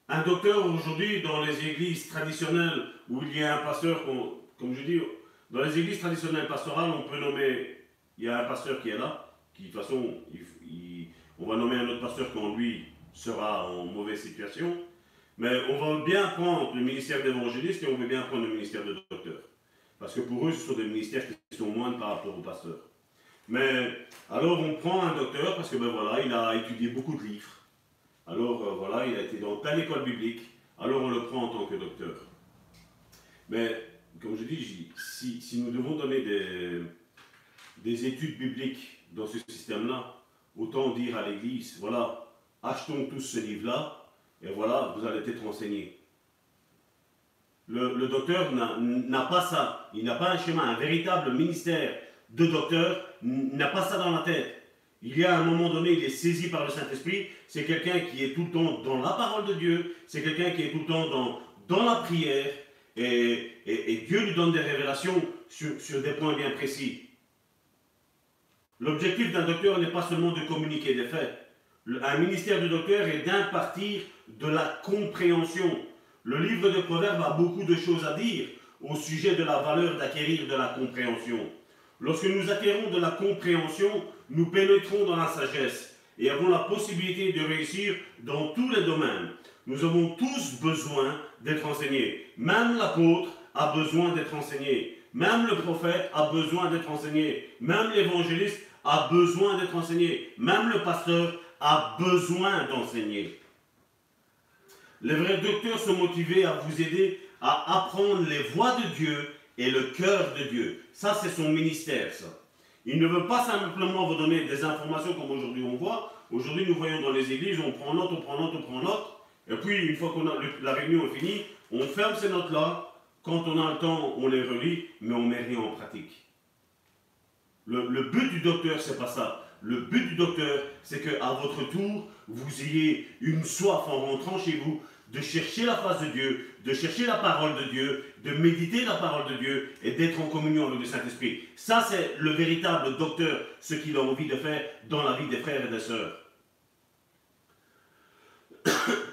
Un docteur aujourd'hui, dans les églises traditionnelles où il y a un pasteur, comme je dis, dans les églises traditionnelles pastorales, on peut nommer, il y a un pasteur qui est là, qui de toute façon, on va nommer un autre pasteur quand lui sera en mauvaise situation. Mais on va bien prendre le ministère d'évangéliste et on veut bien prendre le ministère de docteur. Parce que pour eux, ce sont des ministères qui sont moindres par rapport au pasteur. Mais alors on prend un docteur parce que ben voilà, il a étudié beaucoup de livres. Alors euh, voilà, il a été dans telle école biblique. Alors on le prend en tant que docteur. Mais comme je dis, si, nous devons donner des, des études bibliques dans ce système-là, autant dire à l'Église, voilà, achetons tous ce livre-là, et voilà, vous allez être enseignés. Le, le docteur n'a pas ça, il n'a pas un schéma, un véritable ministère de docteur n'a pas ça dans la tête. il y a un moment donné, il est saisi par le Saint-Esprit, c'est quelqu'un qui est tout le temps dans la parole de Dieu, c'est quelqu'un qui est tout le temps dans, dans la prière, et, et, Dieu lui donne des révélations sur, sur des points bien précis. L'objectif d'un docteur n'est pas seulement de communiquer des faits. Un ministère de docteur est d'impartir de la compréhension. Le livre de Proverbes a beaucoup de choses à dire au sujet de la valeur d'acquérir de la compréhension. Lorsque nous acquérons de la compréhension, nous pénétrons dans la sagesse et avons la possibilité de réussir dans tous les domaines. Nous avons tous besoin d'être enseignés. Même l'apôtre a besoin d'être enseigné. Même le prophète a besoin d'être enseigné. Même l'évangéliste a besoin d'être enseigné. Même le pasteur a besoin d'enseigner. Les vrais docteurs sont motivés à vous aider à apprendre les voies de Dieu et le cœur de Dieu. Ça, c'est son ministère, ça. Il ne veut pas simplement vous donner des informations comme aujourd'hui on voit. Aujourd'hui, nous voyons dans les églises, on prend note, on prend note, on prend note. Et puis, une fois que la réunion est finie, on ferme ces notes-là. Quand on a le temps, on les relit, mais on ne met rien en pratique. Le, but du docteur, c'est pas ça. Le but du docteur, c'est qu'à votre tour, vous ayez une soif en rentrant chez vous de chercher la face de Dieu, de chercher la parole de Dieu, de méditer la parole de Dieu et d'être en communion avec le Saint-Esprit. Ça, c'est le véritable docteur, ce qu'il a envie de faire dans la vie des frères et des sœurs.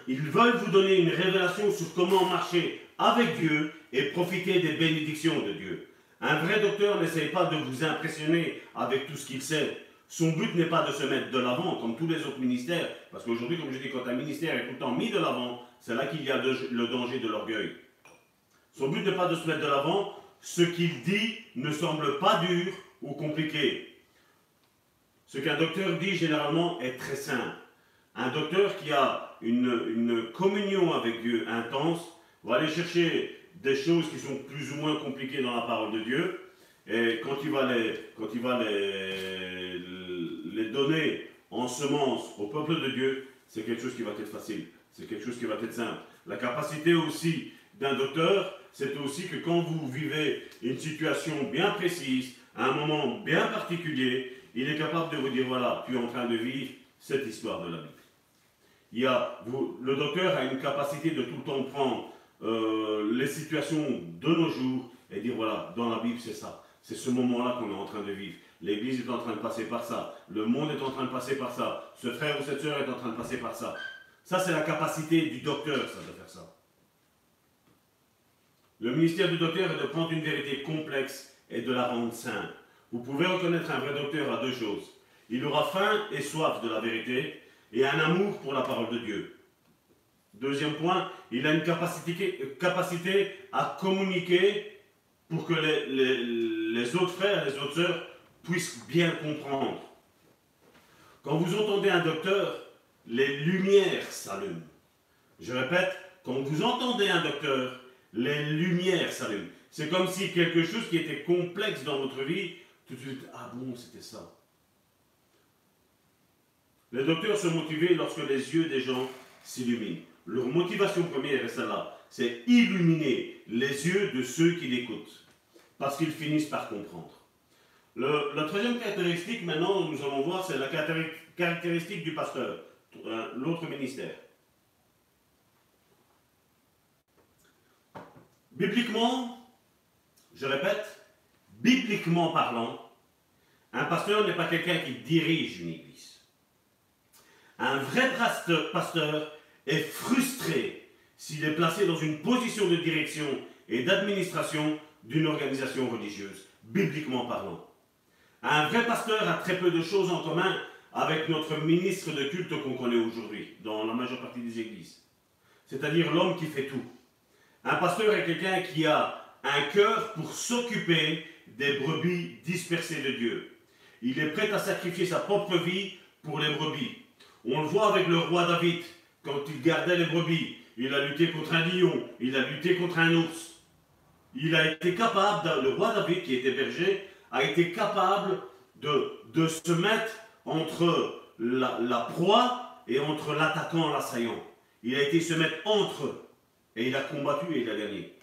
Ils veulent vous donner une révélation sur comment marcher avec Dieu et profiter des bénédictions de Dieu. Un vrai docteur n'essaye pas de vous impressionner avec tout ce qu'il sait. Son but n'est pas de se mettre de l'avant comme tous les autres ministères, parce qu'aujourd'hui, comme je dis, quand un ministère est tout le temps mis de l'avant, c'est là qu'il y a le danger de l'orgueil. Son but n'est pas de se mettre de l'avant, ce qu'il dit ne semble pas dur ou compliqué. Ce qu'un docteur dit généralement est très simple. Un docteur qui a une, communion avec Dieu intense va aller chercher des choses qui sont plus ou moins compliquées dans la parole de Dieu. Et quand il va les, quand il va les, les donner en semence au peuple de Dieu, c'est quelque chose qui va être facile. C'est quelque chose qui va être simple. La capacité aussi d'un docteur, c'est aussi que quand vous vivez une situation bien précise, à un moment bien particulier, il est capable de vous dire, voilà, tu es en train de vivre cette histoire de la Bible. Il y a, le docteur a une capacité de tout le temps prendre euh, les situations de nos jours et dire voilà, dans la Bible c'est ça. C'est ce moment-là qu'on est en train de vivre. L'Église est en train de passer par ça. Le monde est en train de passer par ça. Ce frère ou cette soeur est en train de passer par ça. Ça, c'est la capacité du docteur, ça, de faire ça. Le ministère du docteur est de prendre une vérité complexe et de la rendre simple. Vous pouvez reconnaître un vrai docteur à deux choses. Il aura faim et soif de la vérité et un amour pour la parole de Dieu. Deuxième point, il a une capacité, capacité à communiquer pour que les, autres frères les autres sœurs puissent bien comprendre. Quand vous entendez un docteur, les lumières s'allument. Je répète, quand vous entendez un docteur, les lumières s'allument. C'est comme si quelque chose qui était complexe dans votre vie, tout de suite, ah bon, c'était ça. Les docteurs sont motivés lorsque les yeux des gens s'illuminent. Leur motivation première est celle-là, c'est illuminer les yeux de ceux qui l'écoutent, parce qu'ils finissent par comprendre. la troisième caractéristique, maintenant, nous allons voir, c'est la caractéristique du pasteur, l'autre ministère. Bibliquement, je répète, bibliquement parlant, un pasteur n'est pas quelqu'un qui dirige une église. Un vrai pasteur est frustré s'il est placé dans une position de direction et d'administration d'une organisation religieuse, bibliquement parlant. Un vrai pasteur a très peu de choses en commun avec notre ministre de culte qu'on connaît aujourd'hui, dans la majeure partie des églises. C'est-à-dire l'homme qui fait tout. Un pasteur est quelqu'un qui a un cœur pour s'occuper des brebis dispersées de Dieu. Il est prêt à sacrifier sa propre vie pour les brebis. On le voit avec le roi David, quand il gardait les brebis. Il a lutté contre un lion, il a lutté contre un ours. Il a été capable, le roi David qui était berger, a été capable de, de se mettre entre la, proie et entre l'attaquant, l'assaillant. Il a été se mettre entre eux. Et il a combattu et il a gagné.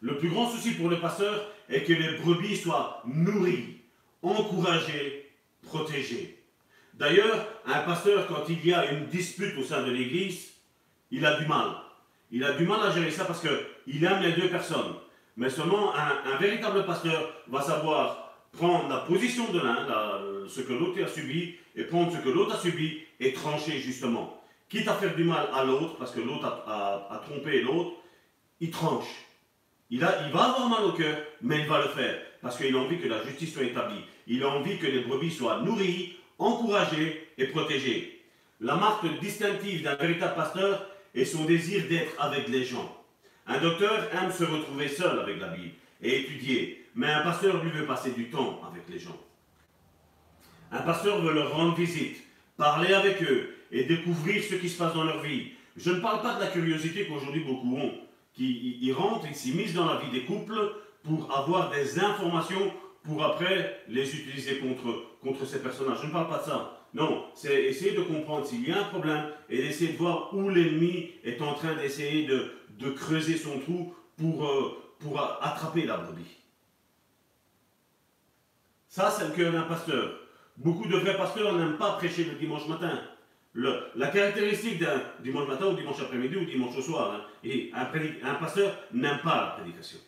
Le plus grand souci pour le pasteur est que les brebis soient nourries, encouragées, protégées. D'ailleurs, un pasteur, quand il y a une dispute au sein de l'église, il a du mal. Il a du mal à gérer ça parce qu'il aime les deux personnes. Mais seulement un, véritable pasteur va savoir prendre la position de l'un, ce que l'autre a subi, et prendre ce que l'autre a subi et trancher justement. Quitte à faire du mal à l'autre, parce que l'autre a, trompé l'autre, il tranche. Il, a, il va avoir mal au cœur, mais il va le faire, parce qu'il a envie que la justice soit établie. Il a envie que les brebis soient nourries, encouragées et protégées. La marque distinctive d'un véritable pasteur est son désir d'être avec les gens. Un docteur aime se retrouver seul avec la Bible et étudier, mais un pasteur lui veut passer du temps avec les gens. Un pasteur veut leur rendre visite, parler avec eux et découvrir ce qui se passe dans leur vie. Je ne parle pas de la curiosité qu'aujourd'hui beaucoup ont, qui y rentrent, ils s'immiscent dans la vie des couples pour avoir des informations pour après les utiliser contre, contre ces personnages. Je ne parle pas de ça. Non, c'est essayer de comprendre s'il y a un problème et d'essayer de voir où l'ennemi est en train d'essayer de, de, creuser son trou pour, euh, pour attraper la brebis. Ça, c'est le cœur d'un pasteur. Beaucoup de vrais pasteurs n'aiment pas prêcher le dimanche matin. La caractéristique d'un dimanche matin ou dimanche après-midi ou dimanche au soir, hein, un, pasteur n'aime pas la prédication.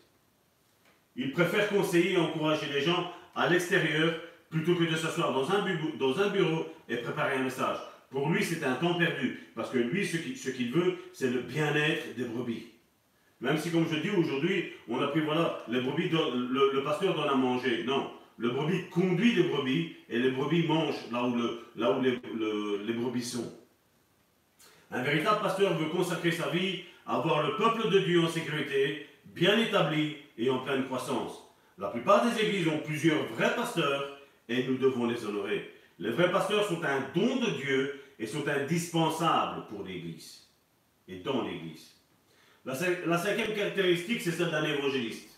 Il préfère conseiller et encourager les gens à l'extérieur plutôt que de s'asseoir dans un bureau et préparer un message. Pour lui, c'est un temps perdu, parce que lui, ce qu'il veut, c'est le bien-être des brebis. Même si, comme je dis aujourd'hui, on a pris, voilà, les brebis, le, pasteur donne à manger. Non, le brebis conduit les brebis, et les brebis mangent là où, les, brebis sont. Un véritable pasteur veut consacrer sa vie à avoir le peuple de Dieu en sécurité, bien établi et en pleine croissance. La plupart des églises ont plusieurs vrais pasteurs et nous devons les honorer. Les vrais pasteurs sont un don de Dieu et sont indispensables pour l'Église et dans l'Église. La, cinquième caractéristique, c'est celle d'un évangéliste.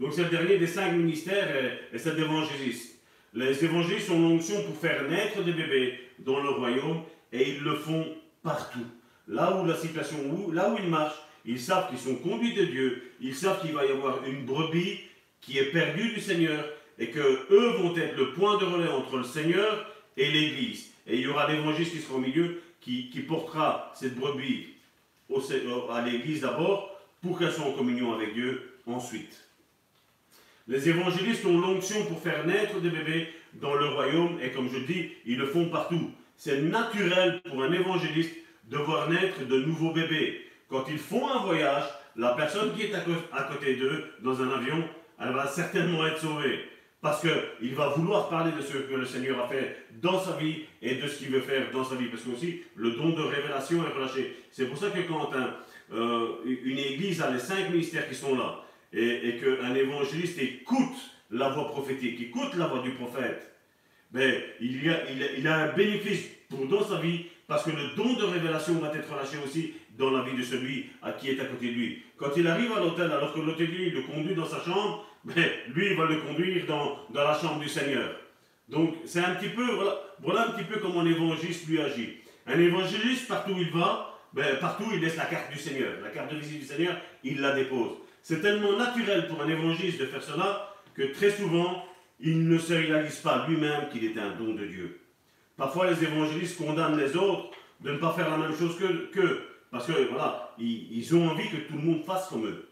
Donc c'est le dernier des cinq ministères et, celle d'évangéliste. Les évangélistes ont l'onction pour faire naître des bébés dans le royaume et ils le font partout. Là où la situation, où, là où ils marchent, ils savent qu'ils sont conduits de Dieu, ils savent qu'il va y avoir une brebis qui est perdue du Seigneur et que eux vont être le point de relais entre le Seigneur et l'Église. Et il y aura l'évangéliste qui sera au milieu, qui, portera cette brebis à l'Église d'abord, pour qu'elle soit en communion avec Dieu ensuite. Les évangélistes ont l'onction pour faire naître des bébés dans le royaume, et comme je dis, ils le font partout. C'est naturel pour un évangéliste de voir naître de nouveaux bébés. Quand ils font un voyage, la personne qui est à côté d'eux dans un avion, elle va certainement être sauvée. Parce qu'il va vouloir parler de ce que le Seigneur a fait dans sa vie et de ce qu'il veut faire dans sa vie. Parce que aussi, le don de révélation est relâché. C'est pour ça que quand euh, une église a les cinq ministères qui sont là, et, qu'un évangéliste écoute la voix prophétique, écoute la voix du prophète, ben, il, y a, il, a, un bénéfice pour dans sa vie parce que le don de révélation va être relâché aussi dans la vie de celui à qui est à côté de lui. Quand il arrive à l'hôtel, alors que l'hôtelier le conduit dans sa chambre, mais lui, il va le conduire dans, dans la chambre du Seigneur. Donc, c'est un petit peu, voilà, un petit peu comment un évangéliste lui agit. Un évangéliste, partout où il va, ben, partout il laisse la carte du Seigneur. La carte de visite du Seigneur, il la dépose. C'est tellement naturel pour un évangéliste de faire cela que très souvent, il ne se réalise pas lui-même qu'il est un don de Dieu. Parfois, les évangélistes condamnent les autres de ne pas faire la même chose qu'eux, parce que voilà, ils ont envie que tout le monde fasse comme eux.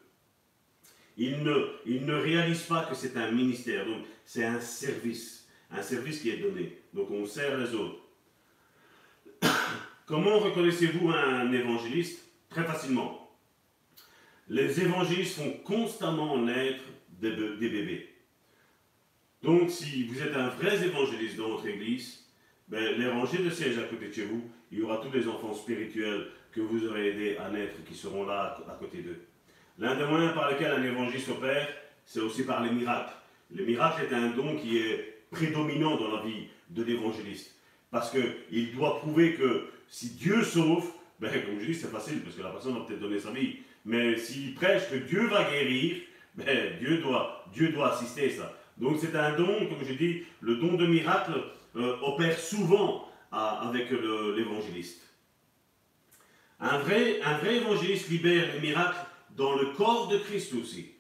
Ils ne, ne réalisent pas que c'est un ministère, donc c'est un service, un service qui est donné. Donc on sert les autres. Comment reconnaissez-vous un évangéliste? Très facilement. Les évangélistes font constamment naître des, bébés. Donc si vous êtes un vrai évangéliste dans votre église, ben, les rangées de sièges à côté de chez vous, il y aura tous les enfants spirituels que vous aurez aidés à naître qui seront là à côté d'eux. L'un des moyens par lesquels un évangéliste opère, c'est aussi par les miracles. Le miracle est un don qui est prédominant dans la vie de l'évangéliste. Parce qu'il doit prouver que si Dieu sauve, ben, comme je dis, c'est facile, parce que la personne va peut-être donner sa vie. Mais s'il prêche que Dieu va guérir, ben, Dieu, doit, Dieu doit assister à ça. Donc c'est un don, comme je dis, le don de miracle euh, opère souvent avec l'évangéliste. Un vrai, évangéliste libère les miracles dans le corps de Christ aussi.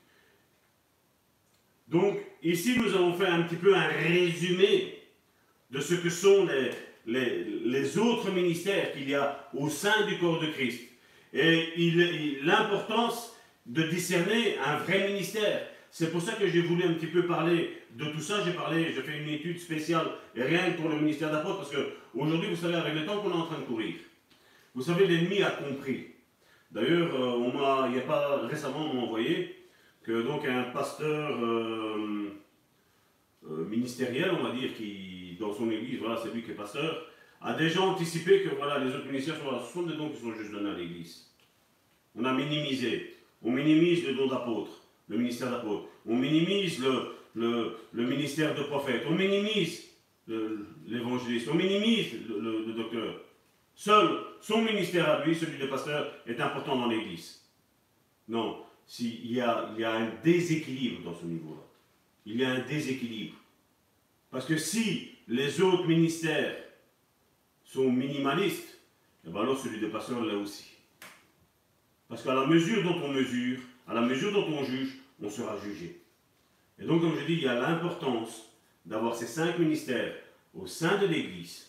Donc, ici, nous avons fait un petit peu un résumé de ce que sont les autres ministères qu'il y a au sein du corps de Christ. Et l'importance de discerner un vrai ministère. C'est pour ça que j'ai voulu un petit peu parler de tout ça. J'ai parlé, j'ai fait une étude spéciale, rien que pour le ministère d'apôtre, parce qu'aujourd'hui, vous savez, avec le temps qu'on est en train de courir, vous savez, l'ennemi a compris. D'ailleurs, euh, il n'y a pas récemment, on m'a envoyé que donc un pasteur euh, euh, ministériel, on va dire, qui dans son église, voilà, c'est lui qui est pasteur, a déjà anticipé que voilà, les autres ministères sont, sont des dons qui sont juste donnés à l'église. On a minimisé. On minimise le don d'apôtre, le ministère d'apôtre. On minimise le, ministère de prophète. On minimise l'évangéliste. On minimise le, docteur. Seul son ministère à lui, celui de pasteur, est important dans l'Église. Non, il, y a, un déséquilibre dans ce niveau-là. Il y a un déséquilibre. Parce que si les autres ministères sont minimalistes, eh bien alors celui de pasteur là aussi. Parce qu'à la mesure dont on mesure, à la mesure dont on juge, on sera jugé. Et donc, comme je dis, il y a l'importance d'avoir ces cinq ministères au sein de l'Église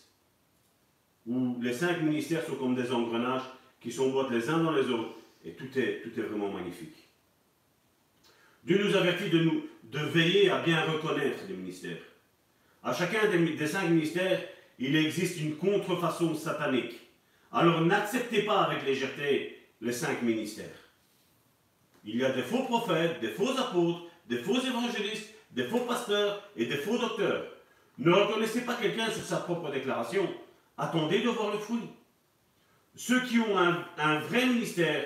où les cinq ministères sont comme des engrenages qui s'emboîtent les uns dans les autres, et tout est, tout est vraiment magnifique. Dieu nous avertit de, nous, de veiller à bien reconnaître les ministères. À chacun des, des cinq ministères, il existe une contrefaçon satanique. Alors n'acceptez pas avec légèreté les cinq ministères. Il y a des faux prophètes, des faux apôtres, des faux évangélistes, des faux pasteurs et des faux docteurs. Ne reconnaissez pas quelqu'un sur sa propre déclaration, Attendez de voir le fruit. Ceux qui ont un, vrai ministère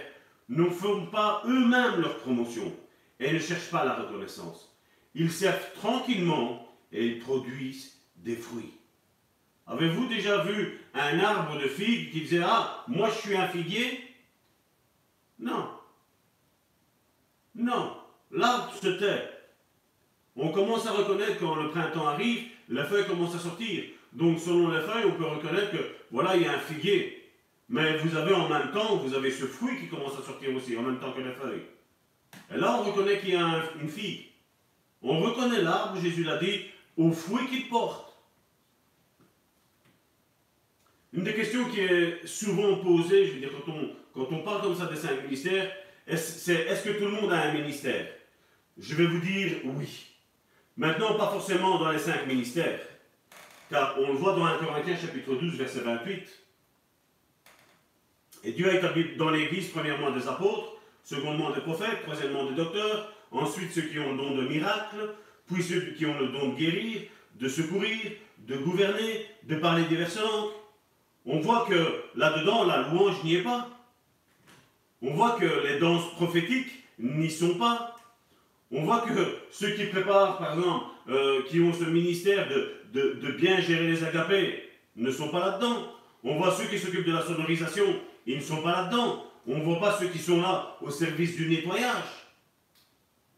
ne font pas eux-mêmes leur promotion et ne cherchent pas la reconnaissance. Ils servent tranquillement et ils produisent des fruits. Avez-vous déjà vu un arbre de figues qui disait Ah, moi je suis un figuier Non. Non. L'arbre se tait. On commence à reconnaître quand le printemps arrive, les feuilles commencent à sortir. Donc selon les feuilles, on peut reconnaître que voilà, il y a un figuier. Mais vous avez en même temps, vous avez ce fruit qui commence à sortir aussi, en même temps que les feuilles. Et là, on reconnaît qu'il y a une figue. On reconnaît l'arbre, Jésus l'a dit, au fruit qu'il porte. Une des questions qui est souvent posée, je veux dire, quand on, quand on parle comme ça des cinq ministères, est-ce que tout le monde a un ministère? Je vais vous dire oui. Maintenant, pas forcément dans les cinq ministères. Car on le voit dans 1 Corinthiens chapitre 12, verset 28. Et Dieu a établi dans l'Église, premièrement, des apôtres, secondement des prophètes, troisièmement des docteurs, ensuite ceux qui ont le don de miracle, puis ceux qui ont le don de guérir, de secourir, de gouverner, de parler diverses langues. On voit que là-dedans, la louange n'y est pas. On voit que les danses prophétiques n'y sont pas. On voit que ceux qui préparent, par exemple, euh, qui ont ce ministère de, de, bien gérer les agapés ne sont pas là-dedans. On voit ceux qui s'occupent de la sonorisation, ils ne sont pas là-dedans. On ne voit pas ceux qui sont là au service du nettoyage.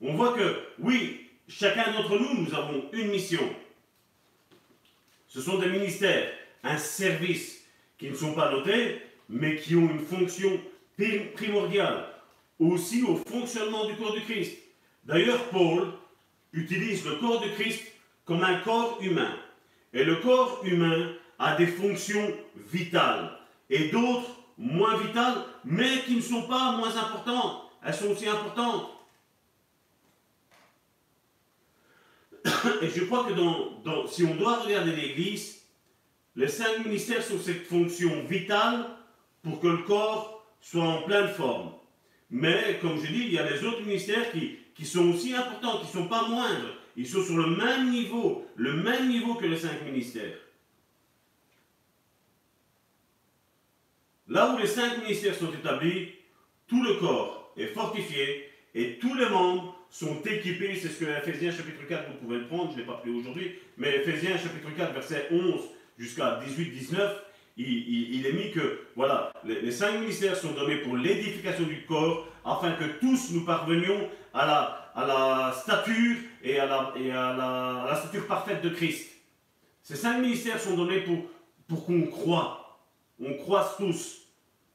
On voit que, oui, chacun d'entre nous, nous avons une mission. Ce sont des ministères, un service qui ne sont pas notés, mais qui ont une fonction primordiale aussi au fonctionnement du corps du Christ. D'ailleurs, Paul utilise le corps du Christ comme un corps humain. Et le corps humain a des fonctions vitales et d'autres moins vitales, mais qui ne sont pas moins importantes. Elles sont aussi importantes. Et je crois que si on doit regarder l'Église, les cinq ministères sont cette fonction vitale pour que le corps soit en pleine forme. Mais, comme je dis, il y a les autres ministères qui, qui sont aussi importants, qui ne sont pas moindres. Ils sont sur le même niveau, le même niveau que les cinq ministères. Là où les cinq ministères sont établis, tout le corps est fortifié et tous les membres sont équipés. C'est ce que Ephésiens chapitre 4, vous pouvez le prendre, je ne l'ai pas pris aujourd'hui, mais Ephésiens chapitre 4, verset 11 jusqu'à 18-19, il, est mis que voilà, les, cinq ministères sont donnés pour l'édification du corps afin que tous nous parvenions à la, à la stature et, à la, et à, la, stature parfaite de Christ. Ces cinq ministères sont donnés pour, pour qu'on croit. On croise tous.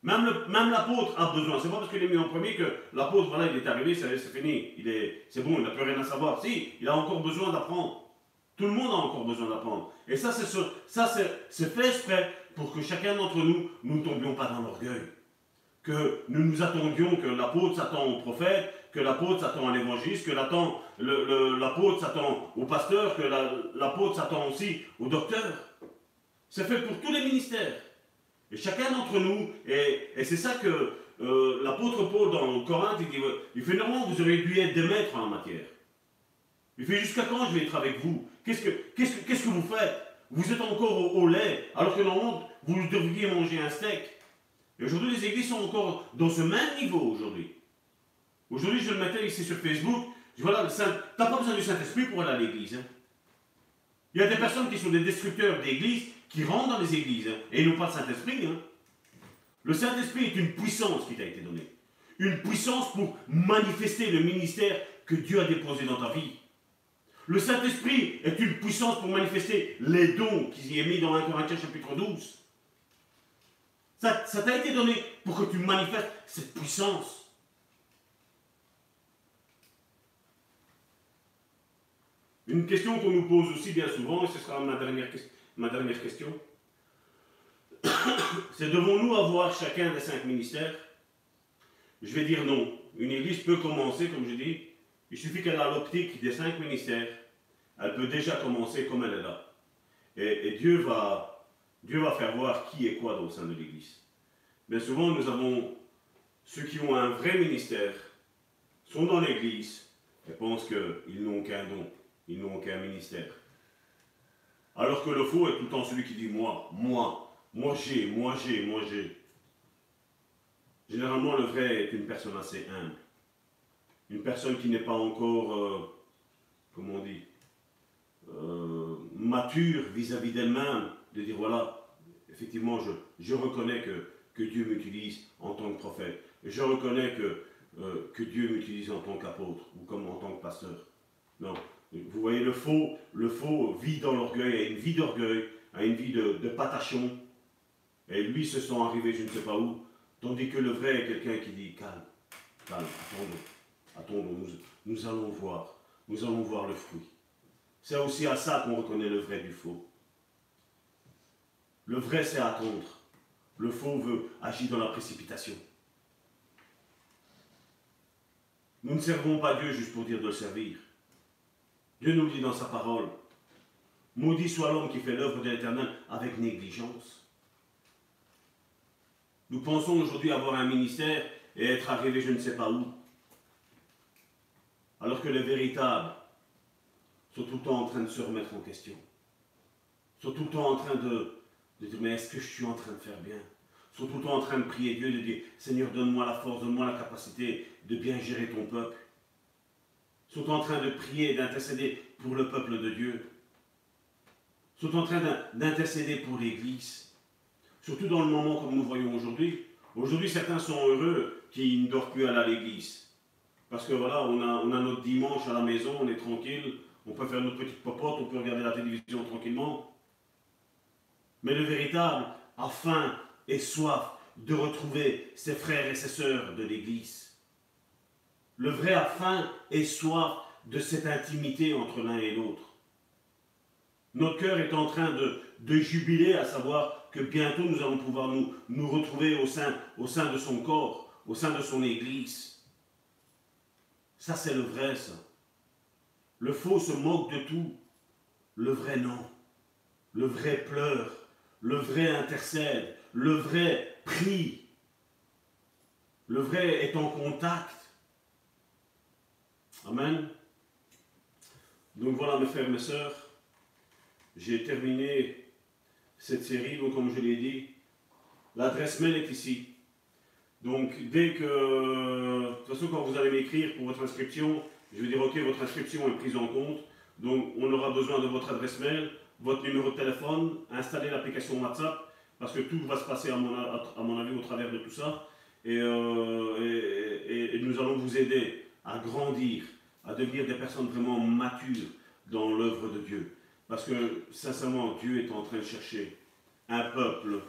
Même, même l'apôtre a besoin. C'est pas parce qu'il est mis en premier que l'apôtre, voilà, il est arrivé, c'est fini. Il est, c'est bon, il n'a plus rien à savoir. Si, il a encore besoin d'apprendre. Tout le monde a encore besoin d'apprendre. Et ça, c'est ça, c'est fait exprès pour que chacun d'entre nous, nous ne tombions pas dans l'orgueil. Que nous nous attendions que l'apôtre s'attend au prophète, que l'apôtre s'attend à l'évangéliste, que l'apôtre s'attend au pasteur, que l'apôtre s'attend aussi au docteur. C'est fait pour tous les ministères. Et chacun d'entre nous, et, c'est ça que euh, l'apôtre Paul dans Corinthe, il dit, il fait normalement, vous auriez dû être des maîtres en matière. Il fait jusqu'à quand je vais être avec vous? Qu'est-ce que, qu'est-ce, que, qu'est-ce que vous faites? Vous êtes encore au, lait, alors que normalement, vous devriez manger un steak. Et aujourd'hui, les églises sont encore dans ce même niveau aujourd'hui. Aujourd'hui, je le mettais ici sur Facebook. Voilà, tu n'as pas besoin du Saint-Esprit pour aller à l'église. Hein. Il y a des personnes qui sont des destructeurs d'églises qui rentrent dans les églises hein, et ils n'ont pas de Saint-Esprit. Hein. Le Saint-Esprit est une puissance qui t'a été donnée. Une puissance pour manifester le ministère que Dieu a déposé dans ta vie. Le Saint-Esprit est une puissance pour manifester les dons qui est mis dans 1 Corinthiens chapitre 12. Ça, ça t'a été donné pour que tu manifestes cette puissance. Une question qu'on nous pose aussi bien souvent, et ce sera ma dernière, ma dernière question, c'est devons-nous avoir chacun des cinq ministères? Je vais dire non. Une église peut commencer, comme je dis, il suffit qu'elle a l'optique des cinq ministères, elle peut déjà commencer comme elle est là. Et, Dieu, va, faire voir qui est quoi au sein de l'église. Mais souvent, nous avons ceux qui ont un vrai ministère, sont dans l'église et pensent qu'ils n'ont qu'un don. Ils n'ont aucun ministère. Alors que le faux est tout le temps celui qui dit moi, moi, moi j'ai, moi j'ai, moi j'ai. Généralement, le vrai est une personne assez humble. Une personne qui n'est pas encore, euh, comment on dit, euh, mature vis-à-vis d'elle-même, de dire voilà, effectivement, je, reconnais que, Dieu m'utilise en tant que prophète. Je reconnais que, euh, que Dieu m'utilise en tant qu'apôtre ou comme en tant que pasteur. Non, vous voyez, le faux, le faux vit dans l'orgueil, a une vie d'orgueil, a une vie de, patachon. Et lui se sent arrivé je ne sais pas où. Tandis que le vrai est quelqu'un qui dit calme, calme, attendons, attendons, nous, nous allons voir, nous allons voir le fruit. C'est aussi à ça qu'on reconnaît le vrai du faux. Le vrai, c'est attendre. Le faux veut agir dans la précipitation. Nous ne servons pas Dieu juste pour dire de le servir. Dieu nous dit dans sa parole, maudit soit l'homme qui fait l'œuvre de l'Éternel avec négligence. Nous pensons aujourd'hui avoir un ministère et être arrivé je ne sais pas où. Alors que les véritables sont tout le temps en train de se remettre en question. Sont tout le temps en train de, dire mais est-ce que je suis en train de faire bien? Sont tout le temps en train de prier Dieu, de dire Seigneur donne-moi la force, donne-moi la capacité de bien gérer ton peuple sont en train de prier d'intercéder pour le peuple de Dieu, sont en train d'intercéder pour l'Église, surtout dans le moment comme nous voyons aujourd'hui. Aujourd'hui, certains sont heureux qui ne doivent plus à l'Église. Parce que voilà, on a, on a notre dimanche à la maison, on est tranquille, on peut faire notre petite popote, on peut regarder la télévision tranquillement. Mais le véritable a faim et soif de retrouver ses frères et ses sœurs de l'Église. Le vrai a faim et soif de cette intimité entre l'un et l'autre. Notre cœur est en train de, de, jubiler à savoir que bientôt nous allons pouvoir nous, nous retrouver au sein, au sein de son corps, au sein de son Église. Ça, c'est le vrai, ça. Le faux se moque de tout. Le vrai, non. Le vrai pleure. Le vrai intercède. Le vrai prie. Le vrai est en contact. Amen. Donc voilà mes frères, mes sœurs, j'ai terminé cette série, donc comme je l'ai dit, l'adresse mail est ici. Donc dès que, de toute façon quand vous allez m'écrire pour votre inscription, je vais dire ok, votre inscription est prise en compte, donc on aura besoin de votre adresse mail, votre numéro de téléphone, installer l'application WhatsApp, parce que tout va se passer à mon, avis au travers de tout ça, et, euh, et nous allons vous aider à grandir, à devenir des personnes vraiment matures dans l'œuvre de Dieu. Parce que, sincèrement, Dieu est en train de chercher un peuple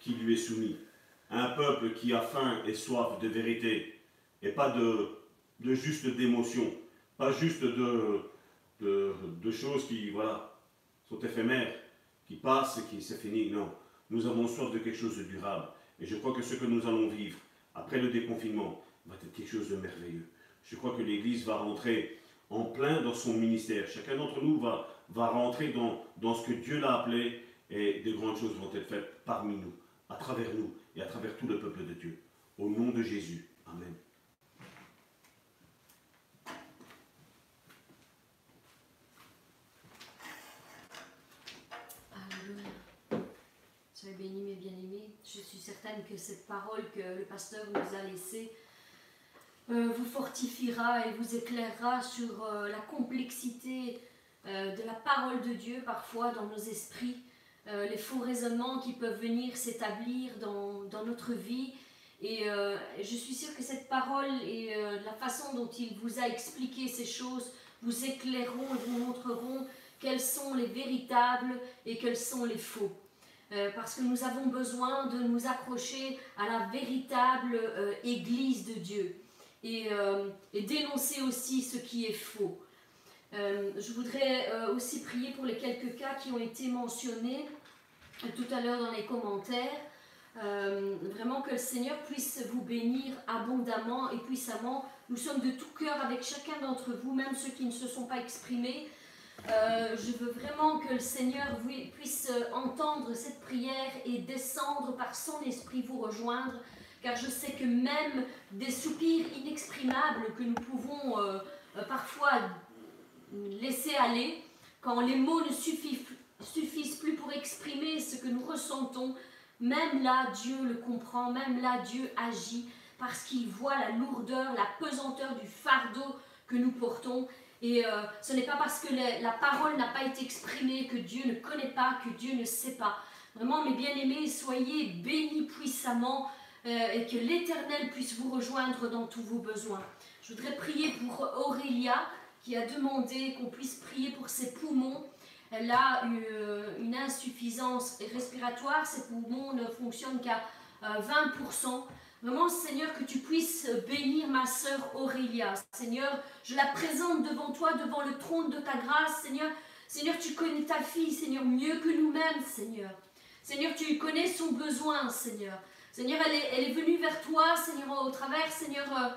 qui lui est soumis, un peuple qui a faim et soif de vérité, et pas de, juste d'émotion, pas juste de, de, choses qui, voilà, sont éphémères, qui passent et qui c'est fini. Non, nous avons soif de quelque chose de durable. Et je crois que ce que nous allons vivre après le déconfinement va être quelque chose de merveilleux. Je crois que l'Église va rentrer en plein dans son ministère. Chacun d'entre nous va, va rentrer dans, dans ce que Dieu l'a appelé et de grandes choses vont être faites parmi nous, à travers nous et à travers tout le peuple de Dieu. Au nom de Jésus. Amen. Soyez bénis, mes bien-aimés. Je suis certaine que cette parole que le pasteur nous a laissée euh, vous fortifiera et vous éclairera sur euh, la complexité euh, de la parole de Dieu parfois dans nos esprits, les faux raisonnements qui peuvent venir s'établir dans, dans, notre vie. Et je suis sûre que cette parole et la façon dont il vous a expliqué ces choses vous éclaireront et vous montreront quels sont les véritables et quels sont les faux. parce que nous avons besoin de nous accrocher à la véritable Église de Dieu euh, et, dénoncer aussi ce qui est faux. Euh, je voudrais euh, aussi prier pour les quelques cas qui ont été mentionnés tout à l'heure dans les commentaires. vraiment que le Seigneur puisse vous bénir abondamment et puissamment. Nous sommes de tout cœur avec chacun d'entre vous, même ceux qui ne se sont pas exprimés. je veux vraiment que le Seigneur puisse entendre cette prière et descendre par son esprit vous rejoindre car je sais que même des soupirs inexprimables que nous pouvons euh, euh, parfois laisser aller, quand les mots ne suffisent, plus pour exprimer ce que nous ressentons, même là Dieu le comprend, même là Dieu agit, parce qu'il voit la lourdeur, la pesanteur du fardeau que nous portons. Et euh, ce n'est pas parce que la parole n'a pas été exprimée que Dieu ne connaît pas, que Dieu ne sait pas. Vraiment, mes bien-aimés, soyez bénis puissamment euh, et que l'Éternel puisse vous rejoindre dans tous vos besoins. Je voudrais prier pour Aurélia qui a demandé qu'on puisse prier pour ses poumons. Elle a euh, une, insuffisance respiratoire, ses poumons ne fonctionnent qu'à 20%. Euh, Vraiment, Seigneur, que tu puisses bénir ma sœur Aurélia. Seigneur, je la présente devant toi, devant le trône de ta grâce. Seigneur, Seigneur, tu connais ta fille, Seigneur, mieux que nous-mêmes, Seigneur. Seigneur, tu connais son besoin, Seigneur. Seigneur, elle est, elle est venue vers toi, Seigneur, au travers, Seigneur, euh,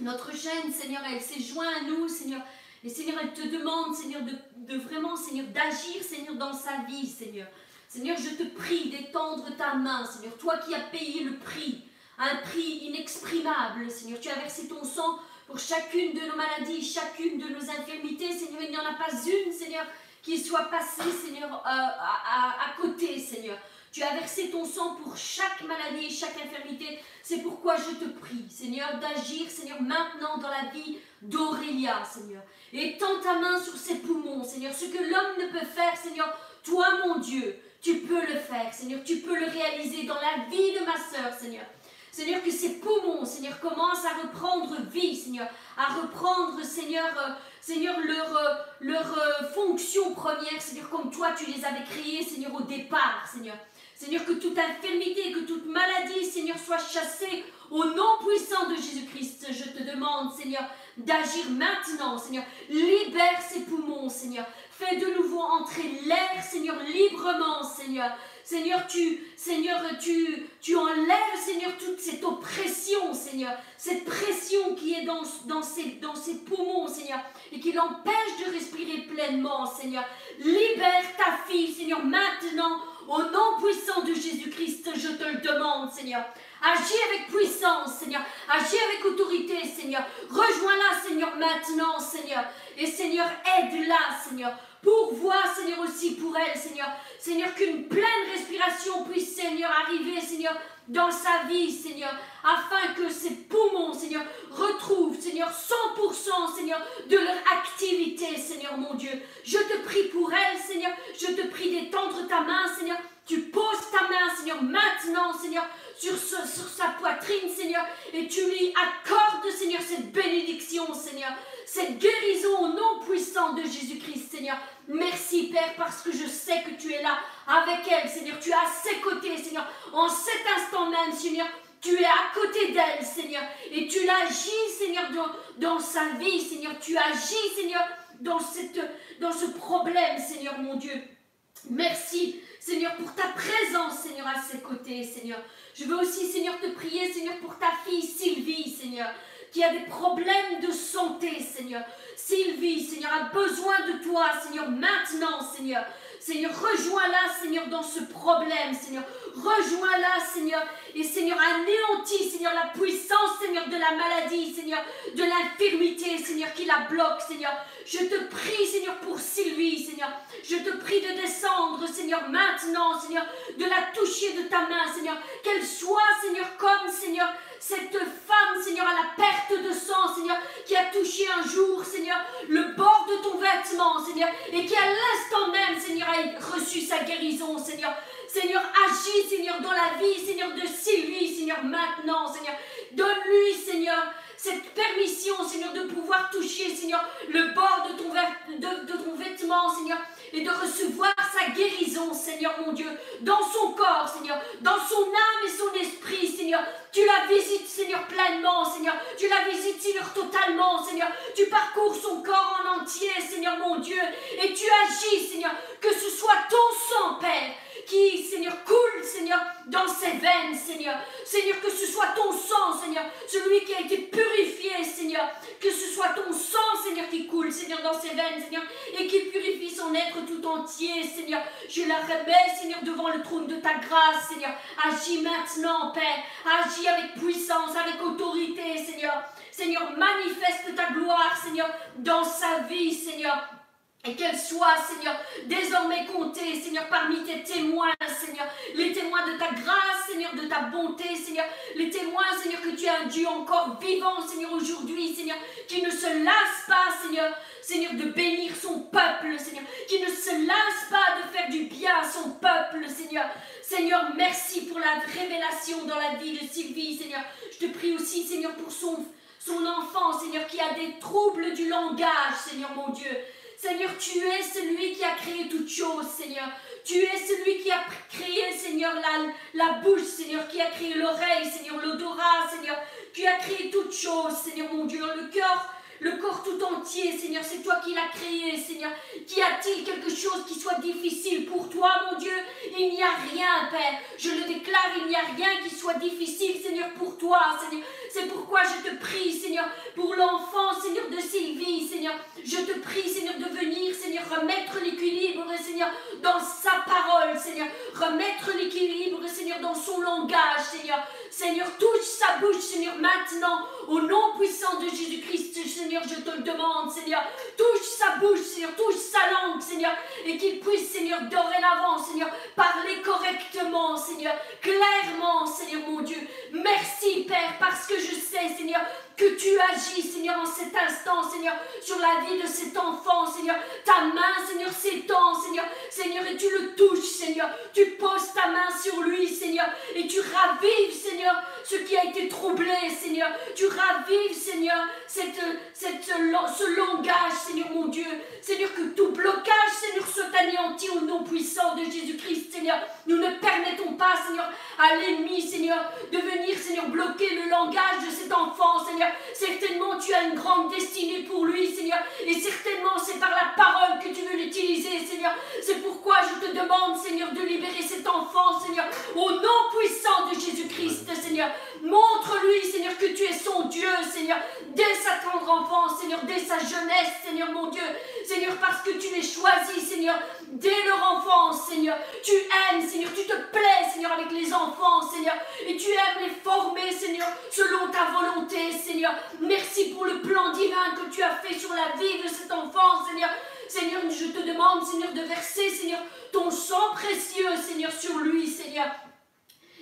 notre chaîne, Seigneur, elle s'est jointe à nous, Seigneur. Et Seigneur, elle te demande, Seigneur, de, vraiment, Seigneur, d'agir, Seigneur, dans sa vie, Seigneur. Seigneur, je te prie d'étendre ta main, Seigneur, toi qui as payé le prix, un prix inexprimable, Seigneur. Tu as versé ton sang pour chacune de nos maladies, chacune de nos infirmités, Seigneur. Il n'y en a pas une, Seigneur, qui soit passée, Seigneur, euh, à, à côté, Seigneur. Tu as versé ton sang pour chaque maladie et chaque infirmité. C'est pourquoi je te prie, Seigneur, d'agir, Seigneur, maintenant dans la vie d'Aurélia, Seigneur. Et tends ta main sur ses poumons, Seigneur. Ce que l'homme ne peut faire, Seigneur, toi, mon Dieu, tu peux le faire, Seigneur. Tu peux le réaliser dans la vie de ma sœur, Seigneur. Seigneur, que ses poumons, Seigneur, commencent à reprendre vie, Seigneur, à reprendre, Seigneur, euh, Seigneur, leur, euh, euh, fonction première, Seigneur, comme toi tu les avais créés, Seigneur, au départ, Seigneur. Seigneur, que toute infirmité, que toute maladie, Seigneur, soit chassée au nom puissant de Jésus-Christ. Je te demande, Seigneur, d'agir maintenant, Seigneur. Libère ses poumons, Seigneur. Fais de nouveau entrer l'air, Seigneur, librement, Seigneur. Seigneur, tu, Seigneur, tu, enlèves, Seigneur, toute cette oppression, Seigneur, cette pression qui est dans, dans, dans ses poumons, Seigneur, et qui l'empêche de respirer pleinement, Seigneur. Libère ta fille, Seigneur, maintenant, au nom puissant de Jésus-Christ, je te le demande, Seigneur. Agis avec puissance, Seigneur. Agis avec autorité, Seigneur. Rejoins-la, Seigneur, maintenant, Seigneur. Et Seigneur, aide-la, Seigneur. Pourvois, Seigneur, aussi pour elle, Seigneur. Seigneur, qu'une pleine respiration puisse, Seigneur, arriver, Seigneur, dans sa vie, Seigneur, afin que ses poumons, Seigneur, retrouvent, Seigneur, 100%, Seigneur, de leur activité, Seigneur mon Dieu. Je te prie pour elle, Seigneur, je te prie d'étendre ta main, Seigneur. Tu poses ta main, Seigneur, maintenant, Seigneur, sur, sur sa poitrine, Seigneur, et tu lui accordes, Seigneur, cette bénédiction, Seigneur, cette guérison au nom puissant de Jésus-Christ, Seigneur. Merci, Père, parce que je sais que tu es là avec elle, Seigneur. Tu es à ses côtés, Seigneur. En cet instant même, Seigneur, tu es à côté d'elle, Seigneur. Et tu l'agis, Seigneur, dans, sa vie, Seigneur. Tu agis, Seigneur, dans ce problème, Seigneur mon Dieu. Merci, Seigneur, pour ta présence, Seigneur, à ses côtés, Seigneur. Je veux aussi, Seigneur, te prier, Seigneur, pour ta fille Sylvie, Seigneur, qui a des problèmes de santé, Seigneur. Sylvie, Seigneur, a besoin de toi, Seigneur, maintenant, Seigneur. Seigneur, rejoins-la, Seigneur, dans ce problème, Seigneur. Rejoins-la, Seigneur. Et Seigneur, anéantis, Seigneur, la puissance, Seigneur, de la maladie, Seigneur, de l'infirmité, Seigneur, qui la bloque, Seigneur. Je te prie, Seigneur, pour Sylvie, Seigneur. Je te prie de descendre, Seigneur, maintenant, Seigneur, de la toucher de ta main, Seigneur. Qu'elle soit, Seigneur, comme, Seigneur, cette femme, Seigneur, à la perte de sang, Seigneur, qui a touché un jour, Seigneur, le bord de ton vêtement, Seigneur, et qui à l'instant même, Seigneur, a reçu sa guérison, Seigneur. Seigneur, agis, Seigneur, dans la vie, Seigneur, de Sylvie, Seigneur, maintenant, Seigneur. Donne-lui, Seigneur, cette permission, Seigneur, de pouvoir toucher, Seigneur, le bord de ton, de, de ton vêtement, Seigneur, et de recevoir sa guérison, Seigneur mon Dieu, dans son corps, Seigneur, dans son âme et son esprit, Seigneur. Tu la visites, Seigneur, pleinement, Seigneur. Tu la visites, Seigneur, totalement, Seigneur. Tu parcours son corps en entier, Seigneur mon Dieu, et tu agis, Seigneur, que ce soit ton sang, Père, qui, Seigneur, coule, Seigneur, dans ses veines, Seigneur. Seigneur, que ce soit ton sang, Seigneur, celui qui a été purifié, Seigneur. Que ce soit ton sang, Seigneur, qui coule, Seigneur, dans ses veines, Seigneur, et qui purifie son être tout entier, Seigneur. Je la remets, Seigneur, devant le trône de ta grâce, Seigneur. Agis maintenant, Père. Agis avec puissance, avec autorité, Seigneur. Seigneur, manifeste ta gloire, Seigneur, dans sa vie, Seigneur. Et qu'elle soit, Seigneur, désormais comptée, Seigneur, parmi tes témoins, Seigneur. Les témoins de ta grâce, Seigneur, de ta bonté, Seigneur. Les témoins, Seigneur, que tu es un Dieu encore vivant, Seigneur, aujourd'hui, Seigneur. Qui ne se lasse pas, Seigneur, Seigneur, de bénir son peuple, Seigneur. Qui ne se lasse pas de faire du bien à son peuple, Seigneur. Seigneur, merci pour la révélation dans la vie de Sylvie, Seigneur. Je te prie aussi, Seigneur, pour son enfant, Seigneur, qui a des troubles du langage, Seigneur, mon Dieu. Seigneur, tu es celui qui a créé toutes choses, Seigneur. Tu es celui qui a créé, Seigneur, la, bouche, Seigneur, qui a créé l'oreille, Seigneur, l'odorat, Seigneur, qui a créé toutes choses, Seigneur, mon Dieu, le cœur le corps tout entier, Seigneur, c'est toi qui l'as créé, Seigneur. Qu'y a-t-il quelque chose qui soit difficile pour toi, mon Dieu? Il n'y a rien, Père. Je le déclare, il n'y a rien qui soit difficile, Seigneur, pour toi, Seigneur. C'est pourquoi je te prie, Seigneur, pour l'enfant, Seigneur, de Sylvie, Seigneur. Je te prie, Seigneur, de venir, Seigneur, remettre l'équilibre, Seigneur, dans sa parole, Seigneur. Remettre l'équilibre, Seigneur, dans son langage, Seigneur. Seigneur, touche sa bouche, Seigneur, maintenant, au nom puissant de Jésus-Christ, Seigneur, je te le demande, Seigneur. Touche sa bouche, Seigneur, touche sa langue, Seigneur, et qu'il puisse, Seigneur, dorénavant, Seigneur, parler correctement, Seigneur, clairement, Seigneur, mon Dieu. Merci, Père, parce que je sais, Seigneur, que tu agis, Seigneur, en cet instant, Seigneur, sur la vie de cet enfant, Seigneur. Ta main, Seigneur, s'étend, Seigneur, Seigneur, et tu le touches, Seigneur. Tu poses ta main sur lui, Seigneur, et tu ravives, Seigneur, ce qui a été troublé, Seigneur. Tu ravives, Seigneur, cette, ce langage, Seigneur, mon Dieu. Seigneur, que tout blocage, Seigneur, soit anéanti au nom puissant de Jésus-Christ, Seigneur. Nous ne permettons pas, Seigneur, à l'ennemi, Seigneur, de venir, Seigneur, bloquer le langage de cet enfant, Seigneur. Certainement, tu as une grande destinée pour lui, Seigneur. Et certainement, c'est par la parole que tu veux l'utiliser, Seigneur. C'est pourquoi je te demande, Seigneur, de libérer cet enfant, Seigneur, au nom puissant de Jésus-Christ, Seigneur. Montre-lui, Seigneur, que tu es son Dieu, Seigneur, dès sa tendre enfance, Seigneur, dès sa jeunesse, Seigneur, mon Dieu. Seigneur, parce que tu les choisis, Seigneur, dès leur enfance, Seigneur. Tu aimes, Seigneur, tu te plais, Seigneur, avec les enfants, Seigneur. Et tu aimes les former, Seigneur, selon ta volonté, Seigneur. Merci pour le plan divin que tu as fait sur la vie de cet enfant, Seigneur. Seigneur, je te demande, Seigneur, de verser, Seigneur, ton sang précieux, Seigneur, sur lui, Seigneur.